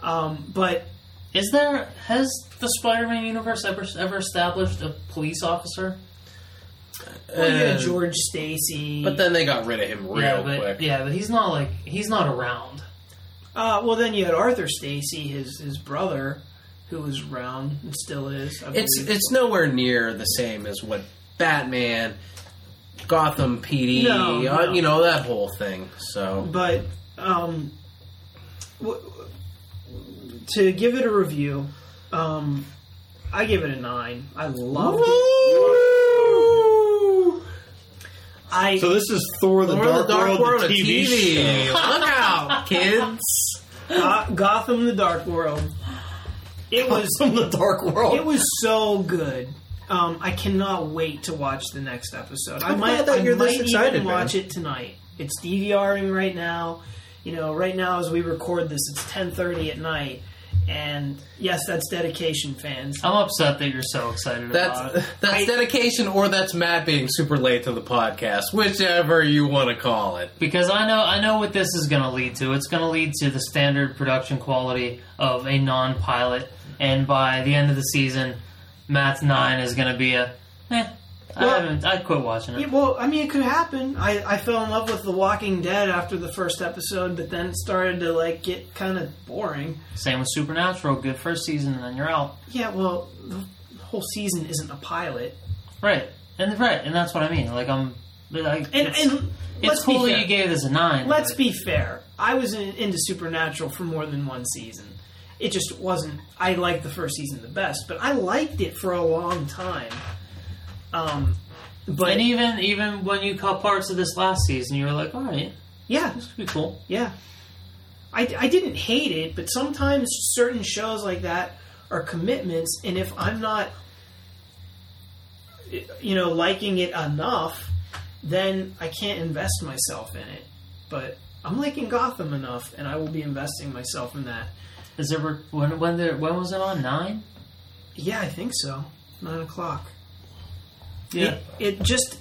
Um, but Is there has the Spider-Man universe ever ever established a police officer? well, you had Uh, George Stacy. But then they got rid of him real yeah, but, quick. Yeah, but he's not like he's not around. Uh, well, then you had Arthur Stacy, his his brother, who was around and still is. I It's believe. it's nowhere near the same as what Batman, Gotham PD, No, uh, you know that whole thing. So but um, w- to give it a review, um, I give it a nine. I love it. I So this is Thor: The, Thor: Dark, the Dark World, World, the TV, TV. show. Look out, kids! Go- Gotham: The Dark World. It was From the Dark World. it was so good. Um, I cannot wait to watch the next episode. I I'm might, glad that I you're this might excited, even man. watch it tonight. It's DVRing right now. You know, right now as we record this, it's 10:30 at night. And yes, that's dedication, fans. I'm upset that you're so excited about That's it. that's I- dedication, or that's Matt being super late to the podcast, whichever you want to call it. Because I know I know what this is going to lead to. It's going to lead to the standard production quality of a non-pilot, and by the end of the season, Matt's nine is going to be a. Eh, I Well- haven't. I quit watching it. Yeah, well, I mean, it could happen. I, I fell in love with The Walking Dead after the first episode, but then it started to like get kind of boring. Same with Supernatural. Good first season, and then you're out. Yeah, well, the whole season isn't a pilot, Right, and right, and that's what I mean. Like I'm. Like, and it's, and it's cool be that you gave this a nine. Let's but- be fair. I was in, into Supernatural for more than one season. It just wasn't. I liked the first season the best, but I liked it for a long time. Um, but And even even when you caught parts of this last season, you were like, all right, yeah, this could be cool. yeah. I, I didn't hate it, but sometimes certain shows like that are commitments, and if I'm not, you know, liking it enough, then I can't invest myself in it. But I'm liking Gotham enough, and I will be investing myself in that. Is there when when there when was it on nine? Yeah, I think so. Nine o'clock. Yeah. It, it just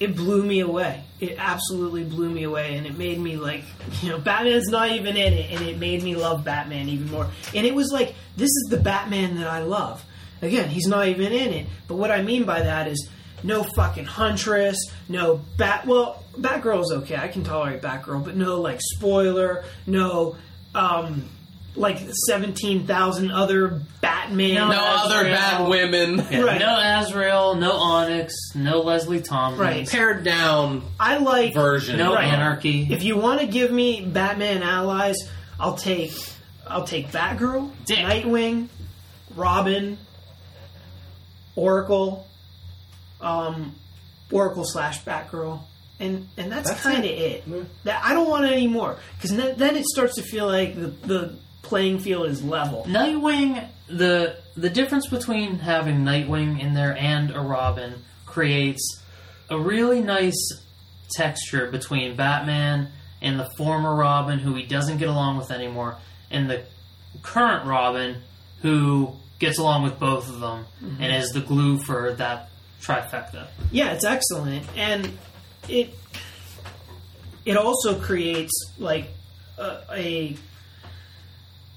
it blew me away. It absolutely blew me away, and it made me like you know Batman's not even in it, and it made me love Batman even more. And it was like this is the Batman that I love. Again, he's not even in it, but what I mean by that is no fucking Huntress, no Bat. Well, Batgirl's okay. I can tolerate Batgirl, but no like spoiler, no. um like seventeen thousand other Batman. No, No other Azrael. bad women. Yeah, Right. No Azrael, no Onyx, no Leslie Thompkins, Right. Pared down I like version. no Right. Anarchy. If you want to give me Batman allies, I'll take I'll take Batgirl, Dick. Nightwing, Robin, Oracle, um, Oracle slash Batgirl, and and that's, That's kind of it. That I don't want any more because then, then it starts to feel like the the playing field is level. Nightwing, the the difference between having Nightwing in there and a Robin creates a really nice texture between Batman and the former Robin, who he doesn't get along with anymore, and the current Robin, who gets along with both of them Mm-hmm. and is the glue for that trifecta. Yeah, it's excellent, and it it also creates like a, a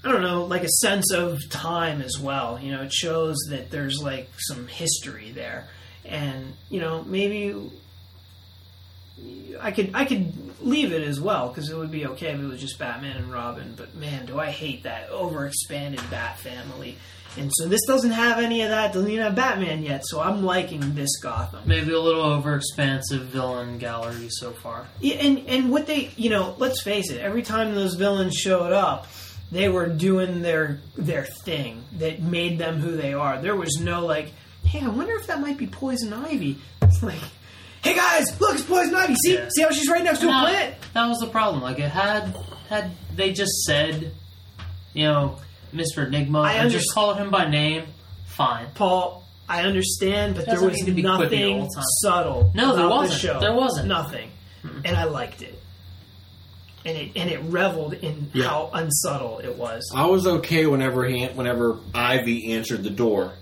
I don't know, like a sense of time as well. You know, it shows that there's like some history there, and you know maybe I could I could leave it as well because it would be okay if it was just Batman and Robin. But man, do I hate that overexpanded Bat family. And so this doesn't have any of that. Doesn't even have Batman yet. So I'm liking this Gotham. Maybe a little overexpansive villain gallery so far. Yeah, and and what they, you know, let's face it. Every time those villains showed up, they were doing their their thing that made them who they are. There was no like, hey, I wonder if that might be Poison Ivy. It's like, hey guys, look, it's Poison Ivy. See, Yeah. see how she's right next to a plant. that was the problem. Like it had had they just said, you know, Mr. Enigma I and just called him by name, fine. Paul, I understand, but there was nothing the subtle. No, there wasn't. The show. There wasn't. nothing, and I liked it. And it and it reveled in Yeah. how unsubtle it was. I was okay whenever he, whenever Ivy answered the door,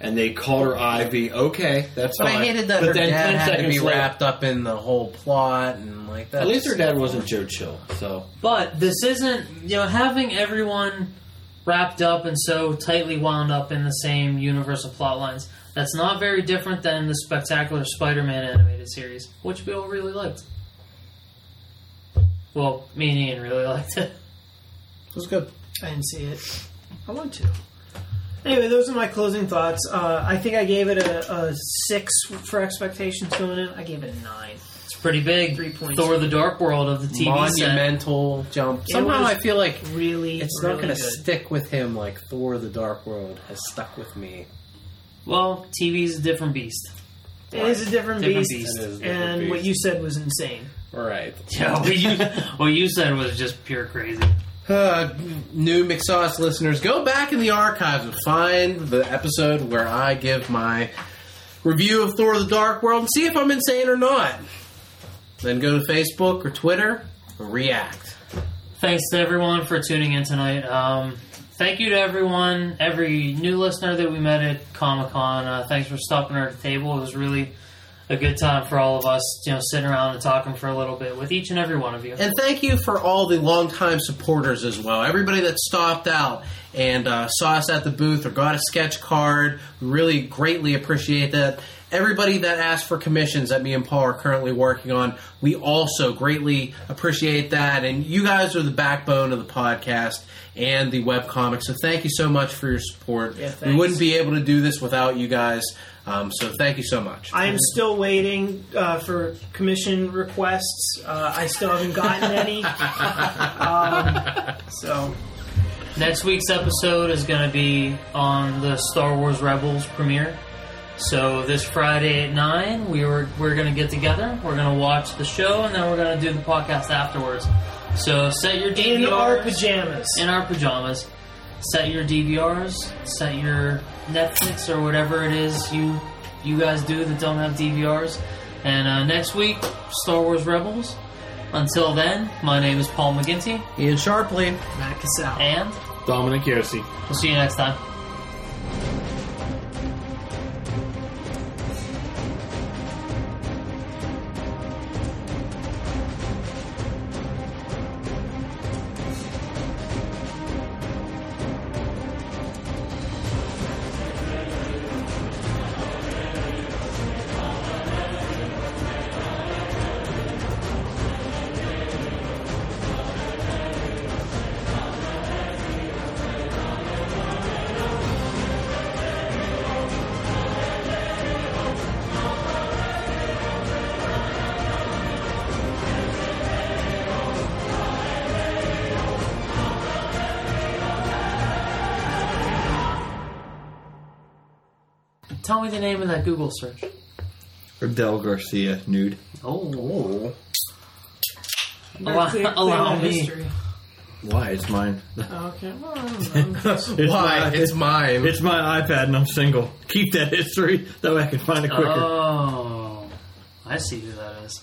and they called her Ivy. Okay, that's But fine. I hated that But her then dad 10 had to seconds be later- wrapped up in the whole plot and like that. At least her dad wasn't Joe Chill. So But this isn't, you know, having everyone wrapped up and so tightly wound up in the same universal plot lines. That's not very different than the spectacular Spider-Man animated series, which we all really liked. Well, me and Ian really liked it. it was good. I didn't see it. I want to. Anyway, those are my closing thoughts. Uh, I think I gave it a, a six for expectations going in. I gave it a nine. It's pretty big. Three points. Thor: The Dark World of the TV set. monumental jump. It Somehow was I feel like Really, it's really not going to good. stick with him like Thor: The Dark World has stuck with me. Well, TV's a different beast. It is a different, Different beast, beast. It is a different and beast. what you said was insane. All right. Yeah, what you, what you said was just pure crazy. Uh, new McSauce listeners, go back in the archives and find the episode where I give my review of Thor: The Dark World and see if I'm insane or not. Then go to Facebook or Twitter and react. Thanks to everyone for tuning in tonight. Um, thank you to everyone, every new listener that we met at Comic Con. Uh, thanks for stopping the table. It was really a good time for all of us, you know, sitting around and talking for a little bit with each and every one of you. And thank you for all the longtime supporters as well. Everybody that stopped out and uh, saw us at the booth or got a sketch card. We really greatly appreciate that. Everybody that asked for commissions that me and Paul are currently working on, we also greatly appreciate that. And you guys are the backbone of the podcast and the webcomic. So thank you so much for your support. Yeah, we wouldn't be able to do this without you guys. Um, so thank you so much. I am still waiting uh, for commission requests. Uh, I still haven't gotten any. um, so Next week's episode is going to be on the Star Wars Rebels premiere. So this Friday at nine, we were we're going to get together. We're going to watch the show, and then we're going to do the podcast afterwards. So set your DVRs in our pajamas. in our pajamas. Set your DVRs. Set your Netflix or whatever it is you you guys do that don't have DVRs. And uh, next week, Star Wars Rebels. Until then, my name is Paul McGinty, Ian Sharpley. Matt Cassell. and Dominic Yossi. we'll see you next time. The name of that Google search. Del Garcia, nude. Oh, Better Allow- clear- clear allow me. Why? It's mine. Okay. Well, I don't know. It's Why? my- It's mine. It's my iPad and I'm single. Keep that history. That way I can find it quicker. oh, I see who that is.